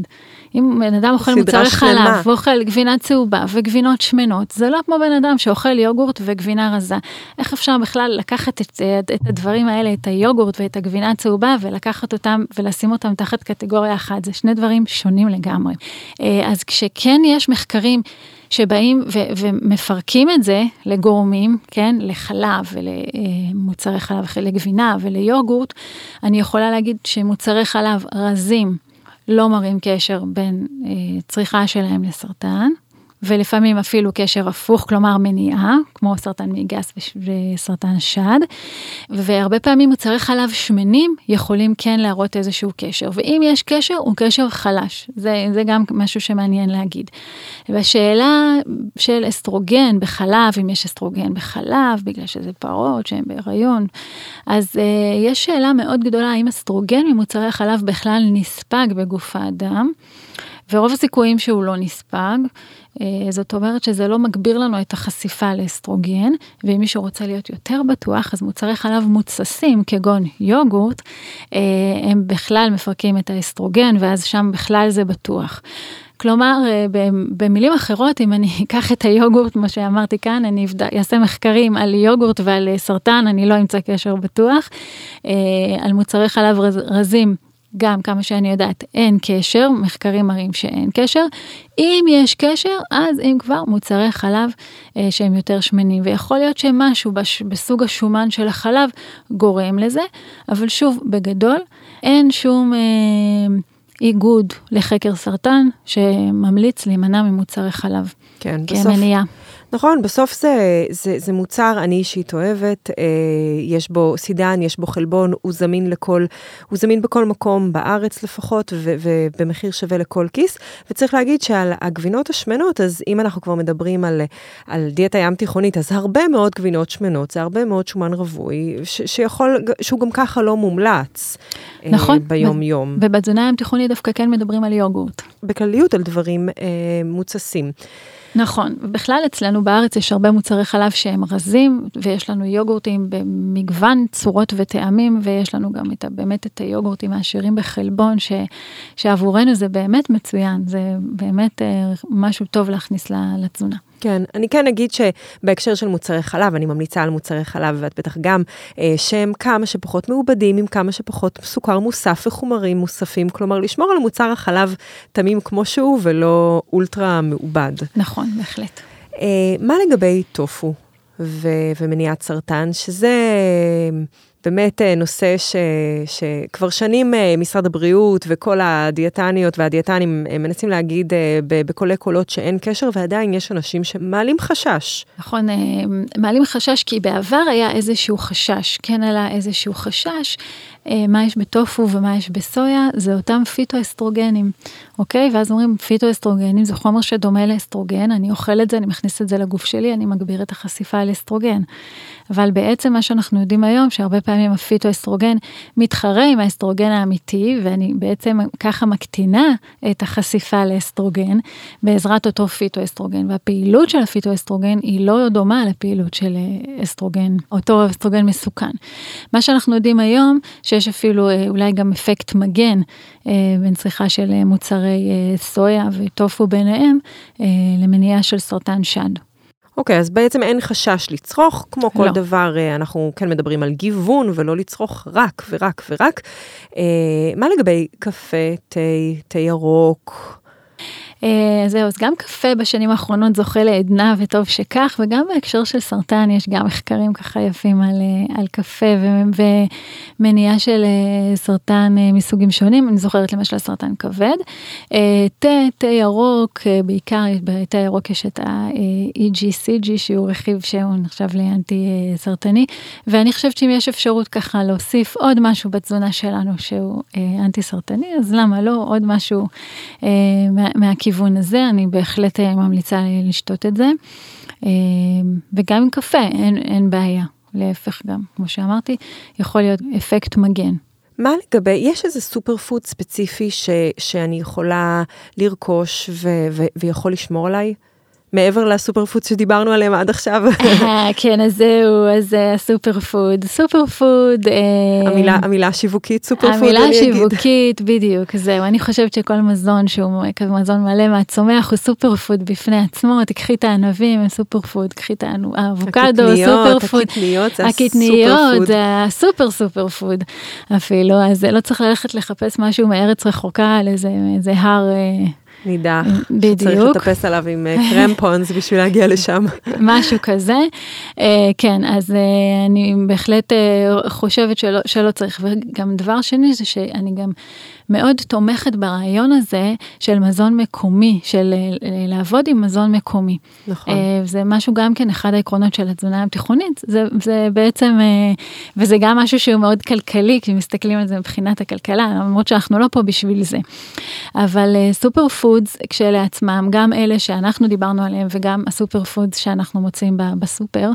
אם בן אדם אוכל מוצרי חלב, ואוכל גבינה צהובה וגבינות שמנות, זה לא כמו בן אדם שאוכל יוגורט וגבינה רזה. איך אפשר בכלל לקחת את, את, את הדברים האלה, את היוגורט ואת הגבינה הצהובה, ולקחת אותם ולשים אותם תחת קטגוריה אחת? זה שני דברים שונים לגמרי. אה, אז כשכן יש מחקרים שבאים ו- ומפרקים את זה לגורמים, כן, לחלב ולמוצרי חלב, לגבינה וליוגורט, אני יכולה להגיד שמוצרי חלב רזים, לא מראים קשר בין אה, צריכה שלהם לסרטן, ולפעמים אפילו קשר הפוך, כלומר מניעה, כמו סרטן מיגס וסרטן שד, והרבה פעמים מוצרי חלב שמנים יכולים כן להראות איזשהו קשר, ואם יש קשר, הוא קשר חלש, זה, זה גם משהו שמעניין להגיד. והשאלה של אסטרוגן בחלב, אם יש אסטרוגן בחלב, בגלל שזה פרות שהן בהיריון, אז uh, יש שאלה מאוד גדולה, האם אסטרוגן ממוצרי החלב בכלל נספג בגוף האדם. ורוב הסיכויים שהוא לא נספג, אה, זאת אומרת שזה לא מגביר לנו את החשיפה לאסטרוגן, ואם מישהו רוצה להיות יותר בטוח, אז מוצרי חלב מוצסים, כגון יוגורט, אה, הם בכלל מפרקים את האסטרוגן, ואז שם בכלל זה בטוח. כלומר, אה, במילים אחרות, אם אני אקח את היוגורט, כמו שאמרתי כאן, אני אעשה מחקרים על יוגורט ועל סרטן, אני לא אמצא קשר בטוח. על מוצרי חלב רזים גם כמה שאני יודעת אין קשר, מחקרים מראים שאין קשר. אם יש קשר, אז אם כבר מוצרי חלב אה, שהם יותר שמנים, ויכול להיות שמשהו בש, בסוג השומן של החלב גורם לזה, אבל שוב, בגדול, אין שום אה, איגוד לחקר סרטן שממליץ להימנע ממוצרי חלב. כן, כמניעה. נכון, בסוף זה, זה, זה מוצר, אני אישית אוהבת, אה, יש בו סידן, יש בו חלבון, הוא זמין לכל, הוא זמין בכל מקום, בארץ לפחות, ו, ובמחיר שווה לכל כיס. וצריך להגיד שעל הגבינות השמנות, אז אם אנחנו כבר מדברים על, על דיאטה ים תיכונית, אז הרבה מאוד גבינות שמנות, זה הרבה מאוד שומן רווי, ש, שיכול, שהוא גם ככה לא מומלץ. אה, נכון. ביום-יום. ובתזונה ים תיכונית דווקא כן מדברים על יוגורט. בכלליות על דברים אה, מוצסים. נכון, ובכלל אצלנו בארץ יש הרבה מוצרי חלב שהם רזים, ויש לנו יוגורטים במגוון צורות וטעמים, ויש לנו גם את, באמת את היוגורטים העשירים בחלבון, ש, שעבורנו זה באמת מצוין, זה באמת אה, משהו טוב להכניס לתזונה. כן, אני כן אגיד שבהקשר של מוצרי חלב, אני ממליצה על מוצרי חלב, ואת בטח גם, אה, שהם כמה שפחות מעובדים, עם כמה שפחות סוכר מוסף וחומרים מוספים, כלומר, לשמור על מוצר החלב תמים כמו שהוא, ולא אולטרה מעובד. נכון, בהחלט. אה, מה לגבי טופו ו- ומניעת סרטן, שזה... באמת אה, נושא ש, שכבר שנים אה, משרד הבריאות וכל הדיאטניות והדיאטנים אה, מנסים להגיד בקולי קולות שאין קשר, ועדיין יש אנשים שמעלים חשש. נכון, מעלים חשש כי בעבר היה איזשהו חשש, כן עלה איזשהו חשש, מה יש בטופו ומה יש בסויה, זה אותם פיטואסטרוגנים, אוקיי? ואז אומרים פיטואסטרוגנים זה חומר שדומה לאסטרוגן, אני אוכל את זה, אני מכניס את זה לגוף שלי, אני מגביר את החשיפה לאסטרוגן. אבל בעצם מה שאנחנו יודעים היום, שהרבה פעמים הפיטואסטרוגן מתחרה עם האסטרוגן האמיתי, ואני בעצם ככה מקטינה את החשיפה לאסטרוגן בעזרת אותו פיטואסטרוגן, והפעילות של הפיטואסטרוגן היא לא דומה לפעילות של אה, אסטרוגן, אותו אסטרוגן מסוכן. מה שאנחנו יודעים היום, שיש אפילו אה, אולי גם אפקט מגן אה, בין צריכה של מוצרי סויה וטופו ביניהם, למניעה של סרטן שד. אוקיי, okay, אז בעצם אין חשש לצרוך, כמו כל לא. דבר, אה, אנחנו כן מדברים על גיוון ולא לצרוך רק ורק ורק. אה, מה לגבי קפה, תה, תה ירוק? אה, זהו, אז גם קפה בשנים האחרונות זוכה לעדנה וטוב שכך, וגם בהקשר של סרטן יש גם מחקרים ככה יפים על, אה, על קפה ומניעה של אה, סרטן מסוגים שונים, אני זוכרת למשל סרטן כבד. תה, תה ירוק, בעיקר בתה ירוק יש את ה-EGCG שהוא רכיב שהוא נחשב לאנטי סרטני, ואני חושבת שאם יש אפשרות ככה להוסיף עוד משהו בתזונה שלנו שהוא אנטי סרטני, אז למה לא עוד משהו מה, בכיוון הזה, אני בהחלט אה, ממליצה לשתות את זה. אה, וגם עם קפה, אין, אין בעיה. להפך גם, כמו שאמרתי, יכול להיות אפקט מגן. מה לגבי, יש איזה סופר פוד ספציפי ש, שאני יכולה לרכוש ו, ו, ויכול לשמור עליי? מעבר לסופר פוד שדיברנו עליהם עד עכשיו. אה, כן, אז זהו, אז הסופר פוד. סופר פוד. המילה, המילה השיווקית סופר פוד, המילה השיווקית, בדיוק, זהו. אני חושבת שכל מזון שהוא מזון מלא מהצומח הוא סופר פוד בפני עצמו. תקחי את הענבים, הם סופר פוד, קחי את האבוקדו, סופר פוד. הקטניות, זה הקטניות, זה הסופר סופר פוד אפילו, אז לא צריך ללכת לחפש משהו מארץ רחוקה על איזה הר. נידח. בדיוק. שצריך לטפס עליו עם אה, קרמפונס בשביל להגיע לשם. משהו כזה. אה, כן, אז אה, אני בהחלט חושבת שלא, שלא צריך. וגם דבר שני זה שאני גם מאוד תומכת ברעיון הזה של מזון מקומי, של אה, לעבוד עם מזון מקומי. נכון. אה, זה משהו גם כן אחד העקרונות של התזונה התיכונית, זה, זה בעצם, אה, וזה גם משהו שהוא מאוד כלכלי, כשמסתכלים על זה מבחינת הכלכלה, למרות שאנחנו לא פה בשביל זה. אבל superfoods כשלעצמם, גם אלה שאנחנו דיברנו עליהם וגם ה superfoods שאנחנו מוצאים בסופר,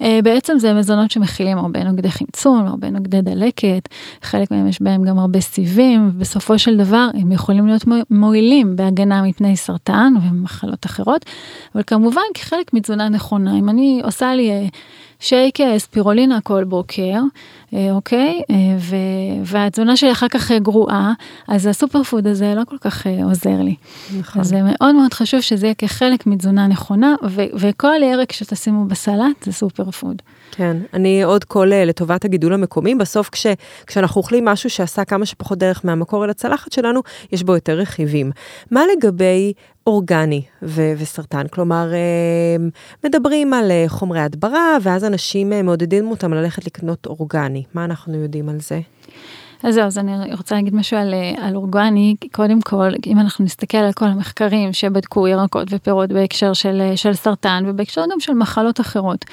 בעצם זה מזונות שמכילים הרבה נוגדי חמצון, הרבה נוגדי דלקת, חלק מהם יש בהם גם הרבה סיבים, בסופו של דבר הם יכולים להיות מועילים בהגנה מפני סרטן ומחלות אחרות, אבל כמובן כחלק מתזונה נכונה, אם אני עושה לי אה, שייק אה, ספירולינה כל בוקר, אוקיי, והתזונה שלי אחר כך גרועה, אז הסופר פוד הזה לא כל כך עוזר לי. נכון. אז זה מאוד מאוד חשוב שזה יהיה כחלק מתזונה נכונה, וכל ירק שתשימו בסלט זה סופר פוד. כן, אני עוד קול אה, לטובת הגידול המקומי. בסוף כש, כשאנחנו אוכלים משהו שעשה כמה שפחות דרך מהמקור אל הצלחת שלנו, יש בו יותר רכיבים. מה לגבי אורגני ו- וסרטן? כלומר, אה, מדברים על אה, חומרי הדברה, ואז אנשים מעודדים אותם ללכת לקנות אורגני. מה אנחנו יודעים על זה? אז זהו, אז אני רוצה להגיד משהו על, אה, על אורגני. קודם כל, אם אנחנו נסתכל על כל המחקרים שבדקו ירקות ופירות בהקשר של, אה, של סרטן ובהקשר גם של מחלות אחרות,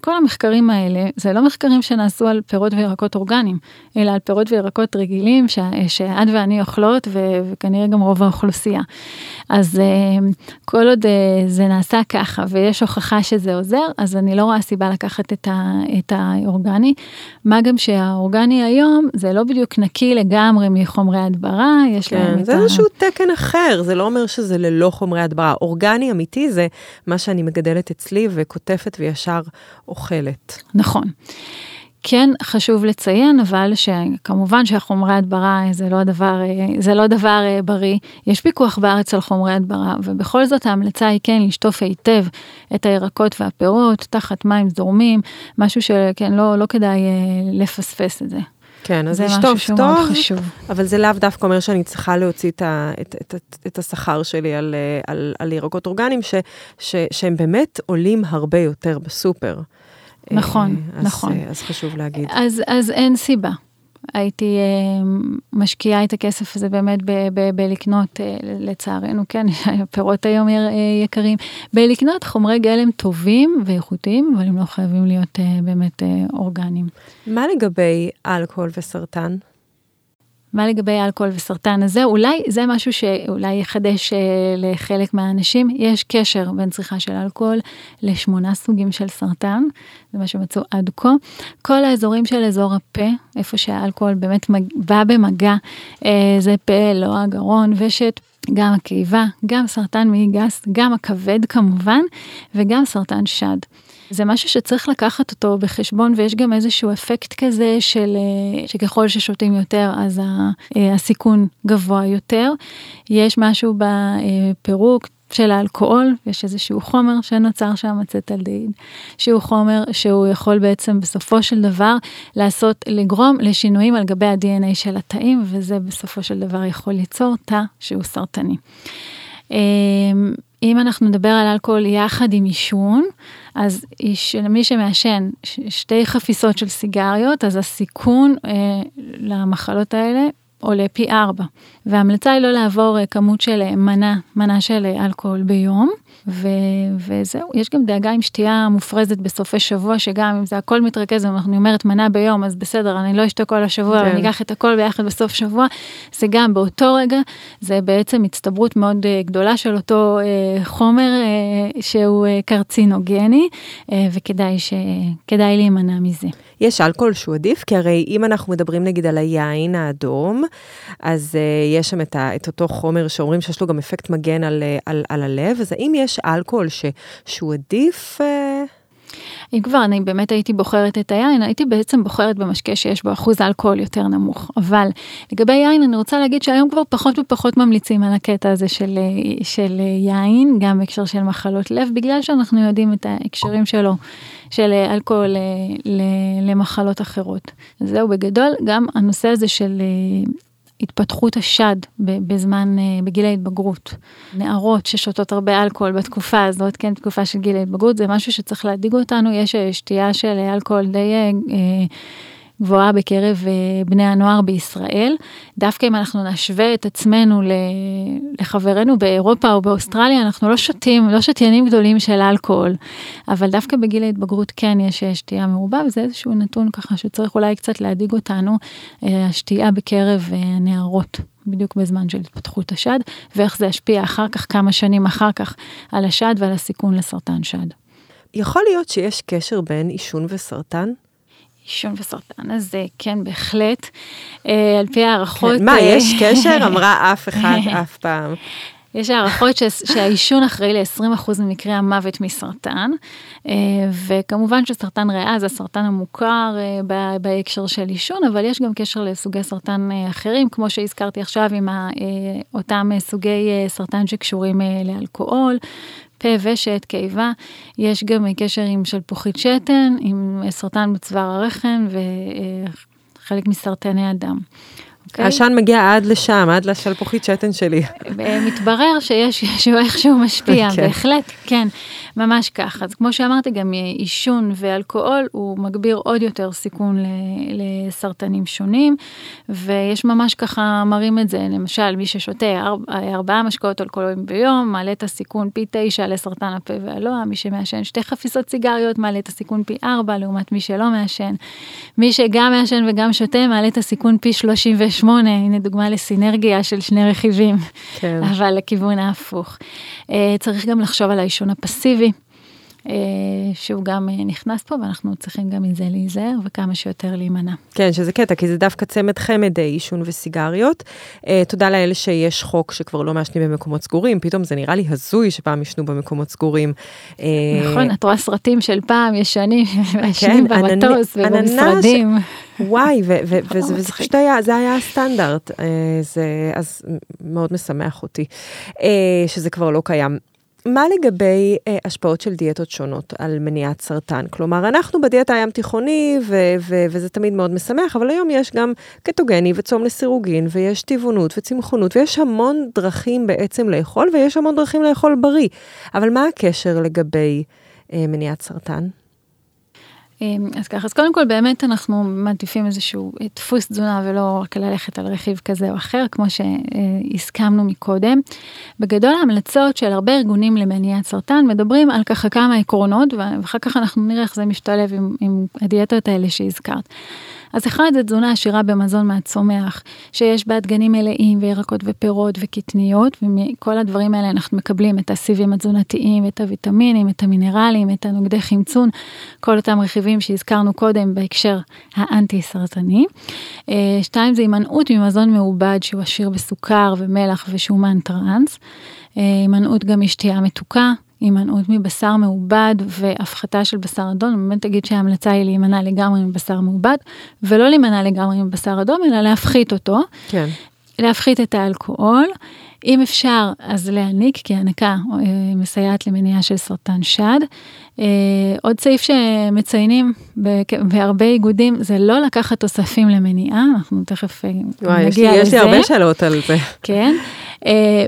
כל המחקרים האלה, זה לא מחקרים שנעשו על פירות וירקות אורגניים, אלא על פירות וירקות רגילים ש, שאת ואני אוכלות ו, וכנראה גם רוב האוכלוסייה. אז אה, כל עוד זה נעשה ככה ויש הוכחה שזה עוזר, אז אני לא רואה סיבה לקחת את, ה, את האורגני. מה גם שהאורגני היום זה לא בדיוק נקי לגמרי מחומרי הדברה, יש כן, להם זה איזשהו תקן אחר, זה לא אומר שזה ללא חומרי הדברה. אורגני אמיתי זה מה שאני מגדלת אצלי וקוטפת וישר אוכלת. נכון. כן חשוב לציין אבל שכמובן שהחומרי הדברה זה לא הדבר זה לא דבר אה, בריא יש פיקוח בארץ על חומרי הדברה ובכל זאת ההמלצה היא כן לשטוף היטב את הירקות והפירות תחת מים זורמים משהו שכן לא לא כדאי אה, לפספס את זה. כן, אז לשטוף טוב, חשוב. אבל זה לאו דווקא אומר שאני צריכה להוציא את, ה, את, את, את, את השכר שלי על, על, על ירקות אורגניים, ש, ש, שהם באמת עולים הרבה יותר בסופר. נכון, אז, נכון. אז חשוב להגיד. אז, אז אין סיבה. הייתי אה, משקיעה את הכסף הזה באמת בלקנות, אה, לצערנו, כן, הפירות היום אה, יקרים, בלקנות חומרי גלם טובים ואיכותיים, אבל הם לא חייבים להיות באמת אורגניים. מה לגבי אלכוהול וסרטן? מה לגבי אלכוהול וסרטן הזה? אולי זה משהו שאולי יחדש אה, לחלק מהאנשים. יש קשר בין צריכה של אלכוהול לשמונה סוגים של סרטן, זה מה שמצאו עד כה. כל האזורים של אזור הפה, איפה שהאלכוהול באמת מג... בא במגע, אה, זה פה, לא הגרון, ושת. גם הקיבה, גם סרטן מעי גס, גם הכבד כמובן, וגם סרטן שד. זה משהו שצריך לקחת אותו בחשבון ויש גם איזשהו אפקט כזה של אה, שככל ששותים יותר אז אה, הסיכון גבוה יותר. יש משהו בפירוק של האלכוהול, יש איזשהו חומר שנוצר שם, אצטלדהיד, שהוא חומר שהוא יכול בעצם בסופו של דבר לעשות, לגרום לשינויים על גבי ה-DNA של התאים, וזה בסופו של דבר יכול ליצור תא שהוא סרטני. אמ, אם אנחנו נדבר על אלכוהול יחד עם עישון, אז למי שמעשן שתי חפיסות של סיגריות, אז הסיכון אה, למחלות האלה עולה פי ארבע. וההמלצה היא לא לעבור אה, כמות של אה, מנה, מנה של אה, אלכוהול ביום. ו, וזהו, יש גם דאגה עם שתייה מופרזת בסופי שבוע, שגם אם זה הכל מתרכז, אם אני אומרת מנה ביום, אז בסדר, אני לא אשתה כל השבוע, כן. ואני אקח את הכל ביחד בסוף שבוע, זה גם באותו רגע, זה בעצם הצטברות מאוד uh, גדולה של אותו uh, חומר uh, שהוא uh, קרצינוגני, uh, וכדאי ש, להימנע מזה. יש אלכוהול שהוא עדיף, כי הרי אם אנחנו מדברים נגיד על היין האדום, אז uh, יש שם את, ה, את אותו חומר שאומרים שיש לו גם אפקט מגן על, על, על הלב, אז האם יש אלכוהול ש, שהוא עדיף? Uh... אם כבר אני באמת הייתי בוחרת את היין, הייתי בעצם בוחרת במשקה שיש בו אחוז אלכוהול יותר נמוך. אבל לגבי יין, אני רוצה להגיד שהיום כבר פחות ופחות ממליצים על הקטע הזה של, של יין, גם בהקשר של מחלות לב, בגלל שאנחנו יודעים את ההקשרים שלו, של אלכוהול למחלות אחרות. זהו בגדול, גם הנושא הזה של התפתחות השד בזמן, בגיל ההתבגרות. נערות ששותות הרבה אלכוהול בתקופה הזאת, כן, תקופה של גיל ההתבגרות, זה משהו שצריך להדאיג אותנו, יש שתייה של אלכוהול די... גבוהה בקרב בני הנוער בישראל. דווקא אם אנחנו נשווה את עצמנו לחברינו באירופה או באוסטרליה, אנחנו לא שותים, לא שתיינים גדולים של אלכוהול, אבל דווקא בגיל ההתבגרות כן יש שתייה מרובה, וזה איזשהו נתון ככה שצריך אולי קצת להדאיג אותנו, השתייה בקרב נערות. בדיוק בזמן של התפתחות השד, ואיך זה ישפיע אחר כך, כמה שנים אחר כך, על השד ועל הסיכון לסרטן שד. יכול להיות שיש קשר בין עישון וסרטן? עישון וסרטן, אז כן, בהחלט. אה, על פי הערכות... מה, אה, יש קשר? אמרה אף אחד אף פעם. יש הערכות שהעישון אחראי ל-20% ממקרי המוות מסרטן, אה, וכמובן שסרטן ריאה זה הסרטן המוכר בהקשר של עישון, אבל יש גם קשר לסוגי סרטן אחרים, כמו שהזכרתי עכשיו עם אותם סוגי סרטן שקשורים לאלכוהול, פה ושת, קיבה, יש גם קשר עם שלפוחית שתן, עם סרטן בצוואר הרחם וחלק מסרטני הדם. אוקיי? העשן מגיע עד לשם, עד לשלפוחית שתן שלי. מתברר שיש, שהוא איכשהו משפיע, כן. בהחלט, כן, ממש ככה. אז כמו שאמרתי, גם עישון ואלכוהול, הוא מגביר עוד יותר סיכון לסרטנים שונים, ויש ממש ככה מראים את זה, למשל, מי ששותה ארבע, ארבעה משקאות אלכוהולים ביום, מעלה את הסיכון פי תשע לסרטן הפה והלוע, מי שמעשן שתי חפיסות סיגריות, מעלה את הסיכון פי ארבע, לעומת מי שלא מעשן. מי שגם מעשן וגם שותה, מעלה את הסיכון פי שלושים ושמונה. 8, הנה דוגמה לסינרגיה של שני רכיבים, כן. אבל לכיוון ההפוך. אה, צריך גם לחשוב על העישון הפסיבי. אה, שהוא גם אה, נכנס פה, ואנחנו צריכים גם מזה להיזהר וכמה שיותר להימנע. כן, שזה קטע, כי זה דווקא צמד חמד עישון וסיגריות. תודה לאלה שיש חוק שכבר לא מעשנים במקומות סגורים, פתאום זה נראה לי הזוי שפעם עישנו במקומות סגורים. נכון, את רואה סרטים של פעם, ישנים, מעשנים כן, במטוס ובמשרדים. וואי, וזה פשוט היה, זה היה הסטנדרט, זה אז מאוד משמח אותי, שזה כבר לא קיים. מה לגבי אה, השפעות של דיאטות שונות על מניעת סרטן? כלומר, אנחנו בדיאטה הים תיכוני, ו- ו- וזה תמיד מאוד משמח, אבל היום יש גם קטוגני וצום לסירוגין, ויש טבעונות וצמחונות, ויש המון דרכים בעצם לאכול, ויש המון דרכים לאכול בריא. אבל מה הקשר לגבי אה, מניעת סרטן? אמ, אז ככה, אז קודם כל באמת אנחנו מעדיפים איזשהו אה, דפוס תזונה ולא רק ללכת על רכיב כזה או אחר, כמו שהסכמנו מקודם. בגדול ההמלצות של הרבה ארגונים למניעת סרטן מדברים על ככה כמה עקרונות, ואחר כך אנחנו נראה איך זה משתלב עם, עם הדיאטות האלה שהזכרת. אז אחד זה תזונה עשירה במזון מהצומח, שיש בה דגנים מלאים וירקות ופירות וקטניות, ומכל הדברים האלה אנחנו מקבלים את הסיבים התזונתיים, את הוויטמינים, את המינרלים, את הנוגדי חמצון, כל אותם רכיבים שהזכרנו קודם בהקשר האנטי-סרטני. אה, שתיים זה הימנעות ממזון מעובד שהוא עשיר בסוכר ומלח ושומן טראנס. אה, הימנעות גם משתייה מתוקה, הימנעות מבשר מעובד והפחתה של בשר אדום, באמת אגיד שההמלצה היא להימנע לגמרי מבשר מעובד, ולא להימנע לגמרי מבשר אדום, אלא להפחית אותו. כן. להפחית את האלכוהול. אם אפשר, אז להעניק, כי הנקה אה, מסייעת למניעה של סרטן שד. אה, עוד סעיף שמציינים בהרבה איגודים, זה לא לקחת תוספים למניעה, אנחנו תכף אה, וואי, נגיע לזה. יש לי הרבה שאלות על זה. כן,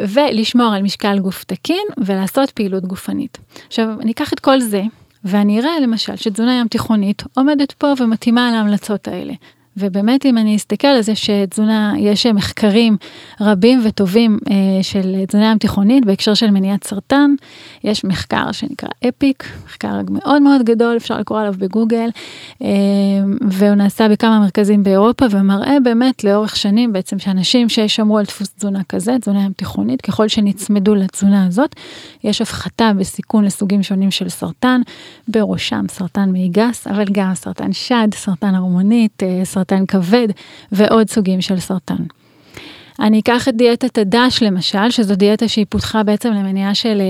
ולשמור על משקל גוף תקין ולעשות פעילות גופנית. עכשיו, אני אקח את כל זה, ואני אראה למשל שתזונה ים תיכונית עומדת פה ומתאימה על ההמלצות האלה. ובאמת אם אני אסתכל על זה שתזונה, יש מחקרים רבים וטובים אה, של תזונה ים תיכונית בהקשר של מניעת סרטן, יש מחקר שנקרא אפיק, מחקר מאוד מאוד גדול, אפשר לקרוא עליו בגוגל, אה, והוא נעשה בכמה מרכזים באירופה ומראה באמת לאורך שנים בעצם שאנשים ששמרו על דפוס תזונה כזה, תזונה ים תיכונית, ככל שנצמדו לתזונה הזאת, יש הפחתה בסיכון לסוגים שונים של סרטן, בראשם סרטן מעי גס, אבל גם סרטן שד, סרטן הרמונית, אה, סרטן סרטן כבד ועוד סוגים של סרטן. אני אקח את דיאטת הדש למשל, שזו דיאטה שהיא פותחה בעצם למניעה של אה,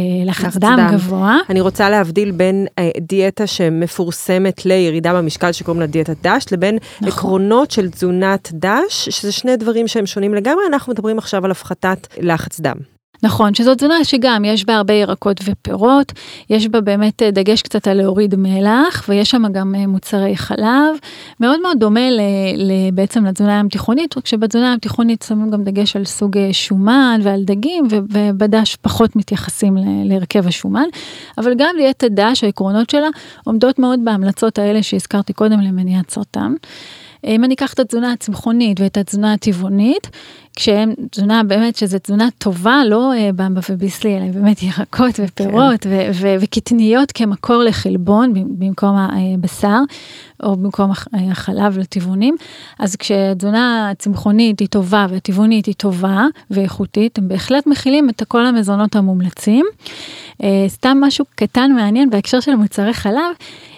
אה, לחץ דם, דם גבוה. אני רוצה להבדיל בין אה, דיאטה שמפורסמת לירידה במשקל שקוראים לה דיאטת דש, לבין נכון. עקרונות של תזונת דש, שזה שני דברים שהם שונים לגמרי, אנחנו מדברים עכשיו על הפחתת לחץ דם. נכון, שזו תזונה שגם יש בה הרבה ירקות ופירות, יש בה באמת אה, דגש קצת על להוריד מלח, ויש שם גם אה, מוצרי חלב, מאוד מאוד דומה ל, ל, בעצם לתזונה הים תיכונית, רק שבתזונה הים תיכונית שמים גם דגש על סוג אה, שומן ועל דגים, ובדש פחות מתייחסים להרכב השומן, אבל גם דיאטת דש, העקרונות שלה, עומדות מאוד בהמלצות האלה שהזכרתי קודם למניעת סרטן. אם אני אקח את התזונה הצמחונית ואת התזונה הטבעונית, כשהם תזונה באמת שזה תזונה טובה, לא אה, במבה וביסלי, אלא באמת ירקות ופירות כן. וקטניות כמקור לחלבון במקום הבשר, או במקום החלב לטבעונים. אז כשתזונה הצמחונית היא טובה והטבעונית היא טובה ואיכותית, הם בהחלט מכילים את כל המזונות המומלצים. אה, סתם משהו קטן מעניין בהקשר של מוצרי חלב.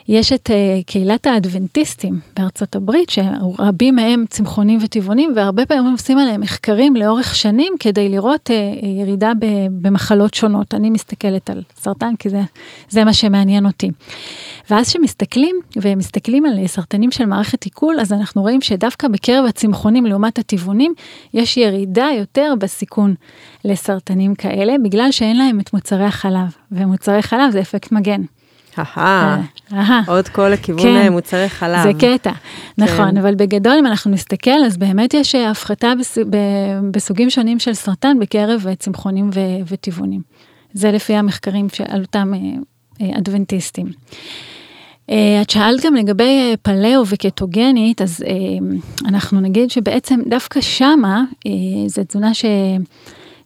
יש את uh, קהילת האדבנטיסטים בארצות הברית, שרבים מהם צמחונים וטבעונים, והרבה פעמים עושים עליהם מחקרים לאורך שנים כדי לראות uh, ירידה במחלות שונות. אני מסתכלת על סרטן כי זה, זה מה שמעניין אותי. ואז כשמסתכלים, ומסתכלים על סרטנים של מערכת עיכול, אז אנחנו רואים שדווקא בקרב הצמחונים לעומת הטבעונים, יש ירידה יותר בסיכון לסרטנים כאלה, בגלל שאין להם את מוצרי החלב, ומוצרי חלב זה אפקט מגן. אה, עוד כל לכיוון כן, אה, מוצרי חלב. זה קטע, נכון, כן. אבל בגדול אם אנחנו נסתכל, אז באמת יש אה, הפחתה בסוגים שונים של סרטן בקרב צמחונים וטבעונים. זה לפי המחקרים על אותם אדבנטיסטים. את שאלת גם לגבי פלאו וקטוגנית, אז אנחנו נגיד שבעצם דווקא שמה, זו תזונה ש...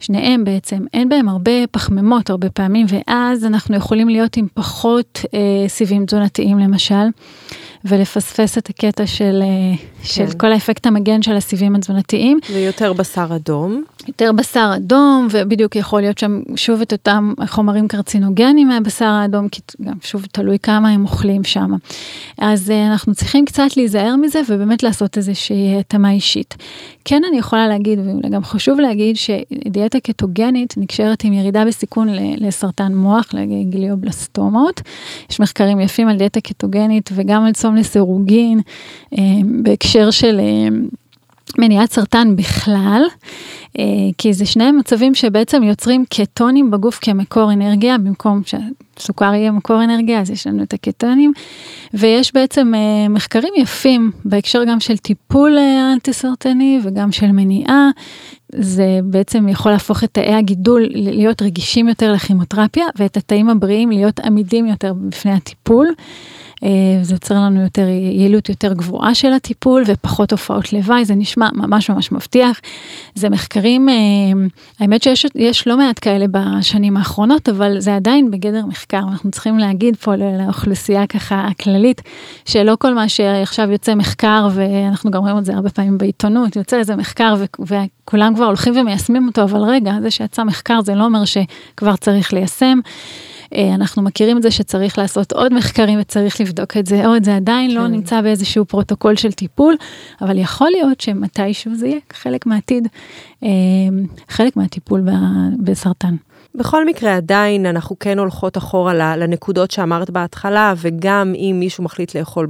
שניהם בעצם, אין בהם הרבה פחמימות הרבה פעמים, ואז אנחנו יכולים להיות עם פחות אה, סיבים תזונתיים למשל. ולפספס את הקטע של, אה, כן. של כל האפקט המגן של הסיבים התזונתיים. ויותר בשר אדום. יותר בשר אדום, ובדיוק יכול להיות שם שוב את אותם חומרים קרצינוגנים מהבשר האדום, כי גם שוב תלוי כמה הם אוכלים שם. אז אה, אנחנו צריכים קצת להיזהר מזה ובאמת לעשות איזושהי התאמה אישית. כן אני יכולה להגיד, ואולי גם חשוב להגיד, שדיאטה קטוגנית נקשרת עם ירידה בסיכון לסרטן מוח, לגליובלסטומות. יש מחקרים יפים על דיאטה קטוגנית וגם על צום לסירוגין, אה, בהקשר של אה, מניעת סרטן בכלל, אה, כי זה שני מצבים שבעצם יוצרים קטונים בגוף כמקור אנרגיה, במקום שסוכר יהיה מקור אנרגיה, אז יש לנו את הקטונים, ויש בעצם מחקרים יפים בהקשר גם של טיפול אנטי סרטני וגם של מניעה. זה בעצם יכול להפוך את תאי הגידול להיות רגישים יותר לכימותרפיה ואת התאים הבריאים להיות עמידים יותר בפני הטיפול. אה, זה יוצר לנו יותר יעילות יותר גבוהה של הטיפול ופחות הופעות לוואי, זה נשמע ממש ממש מבטיח. זה מחקרים, אה, האמת שיש לא מעט כאלה בשנים האחרונות, אבל זה עדיין בגדר מחקר, אנחנו צריכים להגיד פה לאוכלוסייה ככה הכללית, שלא כל מה שעכשיו יוצא מחקר, ואנחנו גם רואים את זה הרבה פעמים בעיתונות, יוצא איזה מחקר וכולם כבר הולכים ומיישמים אותו, אבל רגע, זה שיצא מחקר זה לא אומר שכבר צריך ליישם. אה, אנחנו מכירים את זה שצריך לעשות עוד מחקרים וצריך לבדוק את זה עוד, זה עדיין לא כן. לא נמצא באיזשהו פרוטוקול של טיפול, אבל יכול להיות שמתישהו זה יהיה חלק מהעתיד, אה, חלק מהטיפול בסרטן. בכל מקרה, עדיין אנחנו כן הולכות אחורה לנקודות שאמרת בהתחלה, וגם אם מישהו מחליט לאכול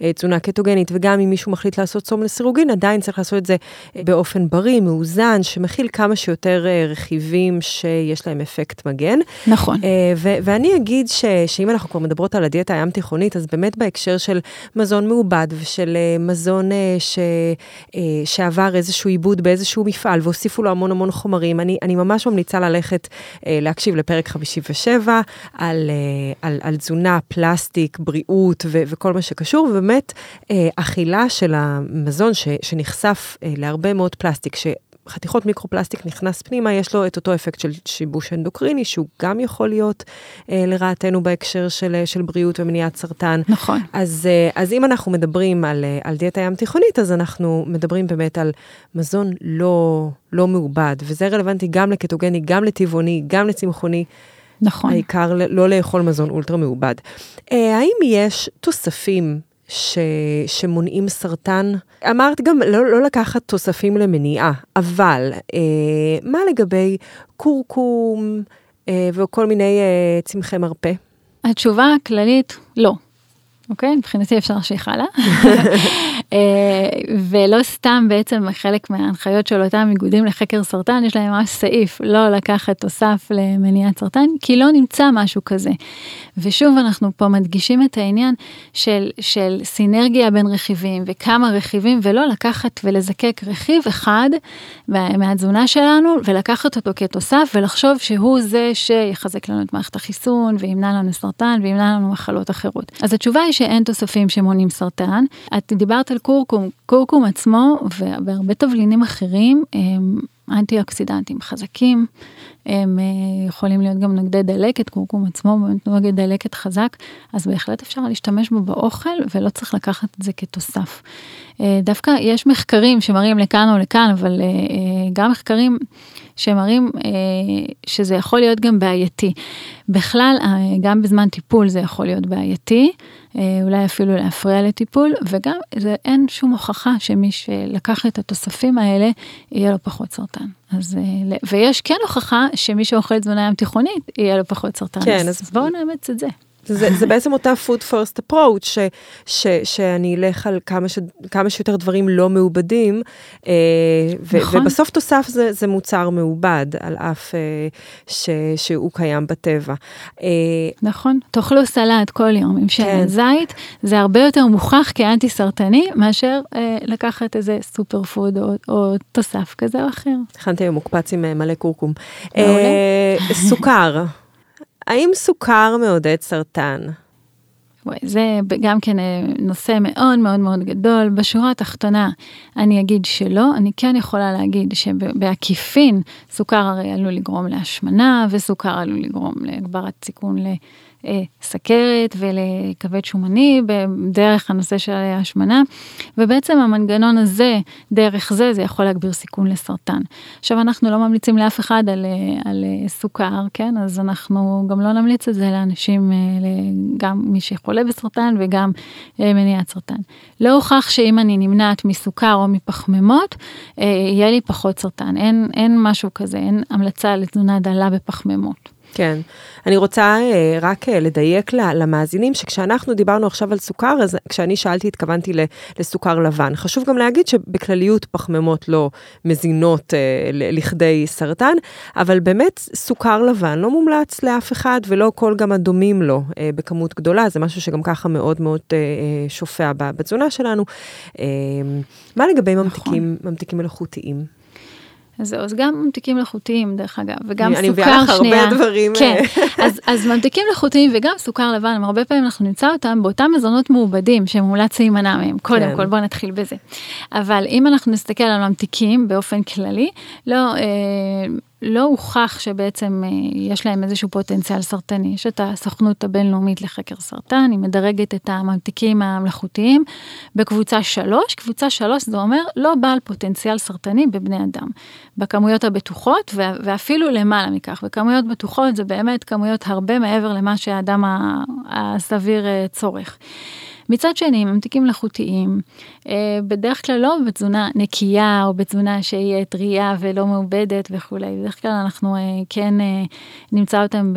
בתזונה קטוגנית, וגם אם מישהו מחליט לעשות צום לסירוגין, עדיין צריך לעשות את זה באופן בריא, מאוזן, שמכיל כמה שיותר אה, רכיבים שיש להם אפקט מגן. נכון. אה, ואני אגיד ש- שאם אנחנו כבר מדברות על הדיאטה הים תיכונית, אז באמת בהקשר של מזון מעובד ושל אה, מזון ש- שעבר איזשהו עיבוד באיזשהו מפעל, והוסיפו לו המון המון חומרים, אני, אני ממש ממליצה ללכת אה, להקשיב לפרק 57 על, אה, על, על תזונה, פלסטיק, בריאות ו, וכל מה שקשור, ובאמת אה, אכילה של המזון ש, שנחשף להרבה מאוד פלסטיק. חתיכות מיקרופלסטיק נכנס פנימה, יש לו את אותו אפקט של שיבוש אנדוקריני, שהוא גם יכול להיות אה, לרעתנו בהקשר של, של בריאות ומניעת סרטן. נכון. אז, אה, אז אם אנחנו מדברים על, על דיאטה ים תיכונית, אז אנחנו מדברים באמת על מזון לא, לא מעובד, וזה רלוונטי גם לקטוגני, גם לטבעוני, גם לצמחוני. נכון. העיקר לא לאכול מזון אולטרה מעובד. אה, האם יש תוספים ש, שמונעים סרטן. אמרת גם לא, לא לקחת תוספים למניעה, אבל אה, מה לגבי קורקום אה, וכל מיני אה, צמחי מרפא? התשובה הכללית, לא. אוקיי? מבחינתי אפשר להמשיך הלאה. ולא סתם בעצם חלק מההנחיות של אותם איגודים לחקר סרטן, יש להם ממש סעיף לא לקחת תוסף למניעת סרטן, כי לא נמצא משהו כזה. ושוב, אנחנו פה מדגישים את העניין של, של סינרגיה בין רכיבים וכמה רכיבים, ולא לקחת ולזקק רכיב אחד מהתזונה שלנו ולקחת אותו כתוסף ולחשוב שהוא זה שיחזק לנו את מערכת החיסון וימנע לנו סרטן וימנע לנו מחלות אחרות. אז התשובה היא שאין תוספים שמונעים סרטן. את דיברת על קורקום, קורקום עצמו והרבה תבלינים אחרים הם אנטי אוקסידנטים חזקים, הם אה, יכולים להיות גם נוגדי דלקת, קורקום עצמו באמת נוגד דלקת חזק, אז בהחלט אפשר להשתמש בו באוכל ולא צריך לקחת את זה כתוסף. אה, דווקא יש מחקרים שמראים לכאן או לכאן, אבל אה, גם מחקרים שמראים שזה יכול להיות גם בעייתי. בכלל, גם בזמן טיפול זה יכול להיות בעייתי. אולי אפילו להפריע לטיפול, וגם זה, אין שום הוכחה שמי שלקח את התוספים האלה, יהיה לו פחות סרטן. אז, ויש כן הוכחה שמי שאוכל תזונה ים תיכונית, יהיה לו פחות סרטן. כן, אז, אז בואו נאמץ את זה. זה, זה בעצם אותה food first approach, ש, ש, שאני אלך על כמה, ש, כמה שיותר דברים לא מעובדים, אה, ו, נכון. ובסוף תוסף זה, זה מוצר מעובד, על אף אה, ש, שהוא קיים בטבע. אה, נכון, תאכלו סלט כל יום עם שמן כן. זית, זה הרבה יותר מוכח כאנטי סרטני, מאשר אה, לקחת איזה סופר פוד או, או תוסף כזה או אחר. הכנתי היום מוקפץ עם אה, מלא קורקום. אה, סוכר. האם סוכר מעודד סרטן? וואי, זה גם כן אה, נושא מאוד מאוד מאוד גדול. בשורה התחתונה, אני אגיד שלא, אני כן יכולה להגיד שבעקיפין, סוכר הרי עלול לגרום להשמנה, וסוכר עלול לגרום להגברת סיכון סכרת ולכבד שומני דרך הנושא של ההשמנה, ובעצם המנגנון הזה, דרך זה, זה יכול להגביר סיכון לסרטן. עכשיו אנחנו לא ממליצים לאף אחד על, אה, על אה, סוכר, כן? אז אנחנו גם לא נמליץ את זה לאנשים, גם מי שחולה בסרטן וגם מניעת סרטן. לא הוכח שאם אני נמנעת מסוכר או מפחמימות, יהיה לי פחות סרטן. אין, אין משהו כזה, אין המלצה לתזונה דלה בפחמימות. כן. אני רוצה אה, רק אה, לדייק למאזינים, שכשאנחנו דיברנו עכשיו על סוכר, אז כשאני שאלתי, התכוונתי לסוכר לבן. חשוב גם להגיד שבכלליות פחמימות לא מזינות אה, לכדי סרטן, אבל באמת סוכר לבן לא מומלץ לאף אחד, ולא כל גם הדומים לו בכמות גדולה, זה משהו שגם ככה מאוד מאוד שופע בתזונה שלנו. מה לגבי נכון. ממתיקים, ממתיקים מלאכותיים? אז זהו, אז גם ממתיקים מלאכותיים דרך אגב, וגם אני, סוכר שנייה. אני מביאה לך הרבה דברים. כן, אז, אז ממתיקים מלאכותיים וגם סוכר לבן, הרבה פעמים אנחנו נמצא אותם באותם מזונות מעובדים שמומלץ להימנע מהם, קודם כן. כל בואו נתחיל בזה. אבל אם אנחנו נסתכל על ממתיקים באופן כללי, לא... אה, לא הוכח שבעצם אה, יש להם איזשהו פוטנציאל סרטני. יש את הסוכנות הבינלאומית לחקר סרטן, היא מדרגת את הממתיקים המלאכותיים בקבוצה 3. קבוצה 3 זה אומר לא בעל פוטנציאל סרטני בבני אדם. בכמויות הבטוחות ואפילו למעלה מכך. וכמויות בטוחות זה באמת כמויות הרבה מעבר למה שהאדם הסביר אה, צורך. מצד שני, ממתיקים מלאכותיים, אה, בדרך כלל לא בתזונה נקייה או בתזונה שהיא טרייה ולא מעובדת וכולי, בדרך כלל אנחנו אה, כן אה, נמצא אותם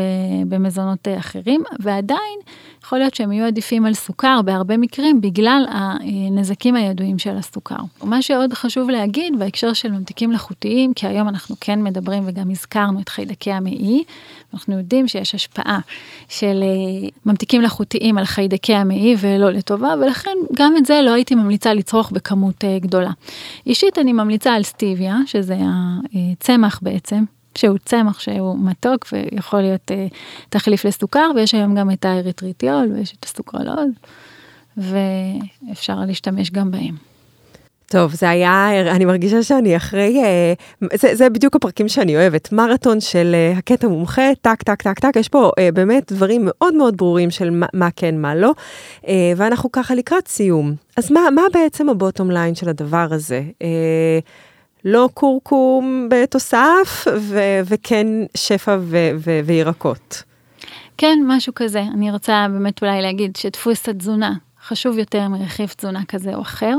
במזונות אחרים, ועדיין יכול להיות שהם יהיו עדיפים על סוכר בהרבה מקרים בגלל הנזקים הידועים של הסוכר. מה שעוד חשוב להגיד בהקשר של ממתיקים מלאכותיים, כי היום אנחנו כן מדברים וגם הזכרנו את חיידקי המעי, אנחנו יודעים שיש השפעה של ממתיקים מלאכותיים על חיידקי המעי ולא לטובה, ולכן גם את זה לא הייתי ממליצה לצרוך בכמות uh, גדולה. אישית אני ממליצה על סטיביה, שזה הצמח בעצם, שהוא צמח שהוא מתוק ויכול להיות uh, תחליף לסוכר, ויש היום גם את האריטריטיול ויש את הסוכרלוז, ואפשר להשתמש גם בהם. טוב, זה היה, אני מרגישה שאני אחרי, אה, זה, זה בדיוק הפרקים שאני אוהבת, מרתון של אה, הקטע מומחה, טק, טק, טק, טק, יש פה אה, באמת דברים מאוד מאוד ברורים של מה, מה כן, מה לא, ואנחנו ככה לקראת סיום. אז מה, מה בעצם הבוטום ליין של הדבר הזה? לא קורקום בתוסף, ו- וכן שפע ו- ו- וירקות. כן, משהו כזה. אני רוצה באמת אולי להגיד שדפוס התזונה חשוב יותר מרכיב תזונה כזה או אחר.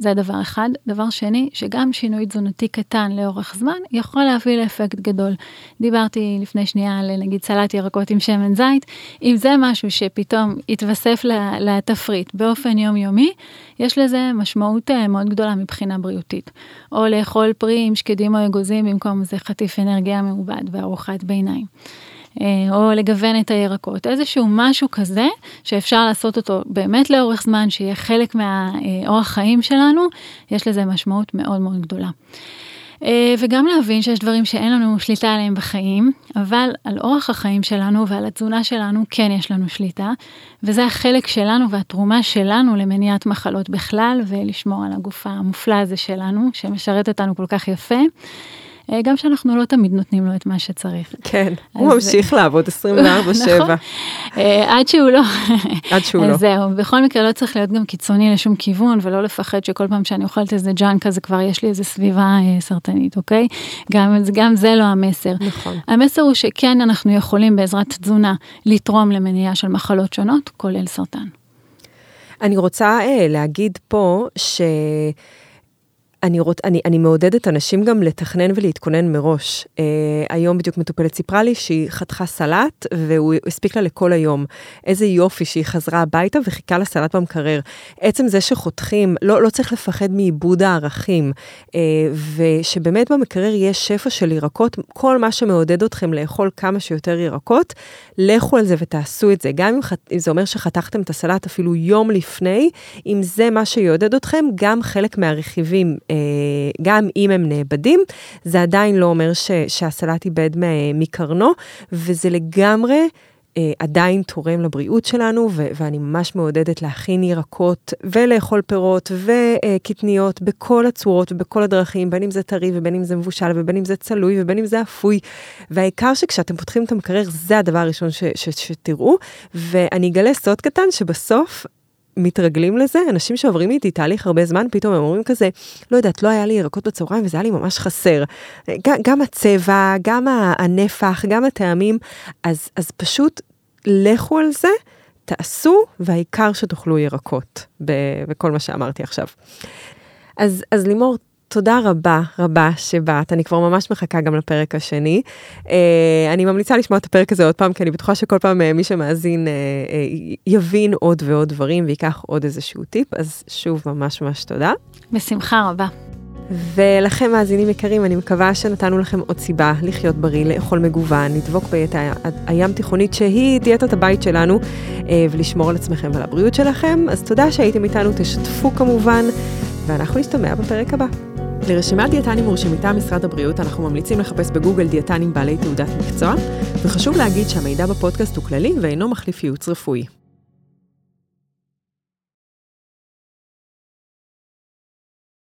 זה דבר אחד. דבר שני, שגם שינוי תזונתי קטן לאורך זמן יכול להביא לאפקט גדול. דיברתי לפני שנייה על נגיד סלט ירקות עם שמן זית, אם זה משהו שפתאום יתווסף לתפריט באופן יומיומי, יש לזה משמעות אה, מאוד גדולה מבחינה בריאותית. או לאכול פרי עם שקדים או אגוזים במקום זה חטיף אנרגיה מעובד וארוחת ביניים. אה, או לגוון את הירקות, איזשהו משהו כזה שאפשר לעשות אותו באמת לאורך זמן, שיהיה חלק מהאורח חיים שלנו, יש לזה משמעות מאוד מאוד גדולה. אה, וגם להבין שיש דברים שאין לנו שליטה עליהם בחיים, אבל על אורח החיים שלנו ועל התזונה שלנו כן יש לנו שליטה, וזה החלק שלנו והתרומה שלנו למניעת מחלות בכלל ולשמור על הגוף המופלא הזה שלנו, שמשרת אותנו כל כך יפה. אה, גם שאנחנו לא תמיד נותנים לו את מה שצריך. כן, הוא ממשיך לעבוד 24/7. נכון, אה, עד שהוא לא. עד שהוא לא. זהו, בכל מקרה לא צריך להיות גם קיצוני לשום כיוון, ולא לפחד שכל פעם שאני אוכלת איזה ג'אנק כזה כבר יש לי איזה סביבה אה, סרטנית, אוקיי? גם זה לא המסר. נכון. המסר הוא שכן אנחנו יכולים בעזרת תזונה לתרום למניעה של מחלות שונות, כולל סרטן. אני רוצה להגיד פה ש... אני, רוצ, אני, אני מעודדת אנשים גם לתכנן ולהתכונן מראש. Uh, היום בדיוק מטופלת סיפרה לי שהיא חתכה סלט והוא הספיק לה לכל היום. איזה יופי שהיא חזרה הביתה וחיכה לסלט במקרר. עצם זה שחותכים, לא, לא צריך לפחד מאיבוד הערכים, uh, ושבאמת במקרר יש שפע של ירקות, כל מה שמעודד אתכם לאכול כמה שיותר ירקות, לכו על זה ותעשו את זה. גם אם, אם זה אומר שחתכתם את הסלט אפילו יום לפני, אם זה מה שיעודד אתכם, גם חלק מהרכיבים. אה, גם אם הם נאבדים, זה עדיין לא אומר ש, שהסלט איבד מקרנו, וזה לגמרי... אה, עדיין תורם לבריאות שלנו, ו- ואני ממש מעודדת להכין ירקות ולאכול פירות וקטניות בכל הצורות ובכל הדרכים, בין אם זה טרי ובין אם זה מבושל ובין אם זה צלוי ובין אם זה אפוי. והעיקר שכשאתם פותחים את המקרר, זה הדבר הראשון ש- ש- שתראו, ואני אגלה סוד קטן שבסוף מתרגלים לזה, אנשים שעוברים איתי תהליך הרבה זמן, פתאום הם אומרים כזה, לא יודעת, לא היה לי ירקות בצהריים וזה היה לי ממש חסר. גם, הצבע, גם הנפח, גם הטעמים, אז, אז פשוט לכו על זה, תעשו, והעיקר שתאכלו ירקות, בכל מה שאמרתי עכשיו. אז, אז לימור, תודה רבה רבה שבאת, אני כבר ממש מחכה גם לפרק השני. Uh, אני ממליצה לשמוע את הפרק הזה עוד פעם, כי אני בטוחה שכל פעם uh, מי שמאזין uh, יבין עוד ועוד דברים ויקח עוד איזשהו טיפ, אז שוב ממש ממש תודה. בשמחה רבה. ולכם מאזינים יקרים, אני מקווה שנתנו לכם עוד סיבה לחיות בריא, לאכול מגוון, לדבוק ביתה הים תיכונית שהיא דיאטת הבית שלנו, ולשמור על עצמכם ועל הבריאות שלכם. אז תודה שהייתם איתנו, תשתפו כמובן, ואנחנו נשתמע בפרק הבא. לרשימת דיאטנים מורשים מטעם משרד הבריאות אנחנו ממליצים לחפש בגוגל דיאטנים בעלי תעודת מקצוע, וחשוב להגיד שהמידע בפודקאסט הוא כללי ואינו מחליף ייעוץ רפואי.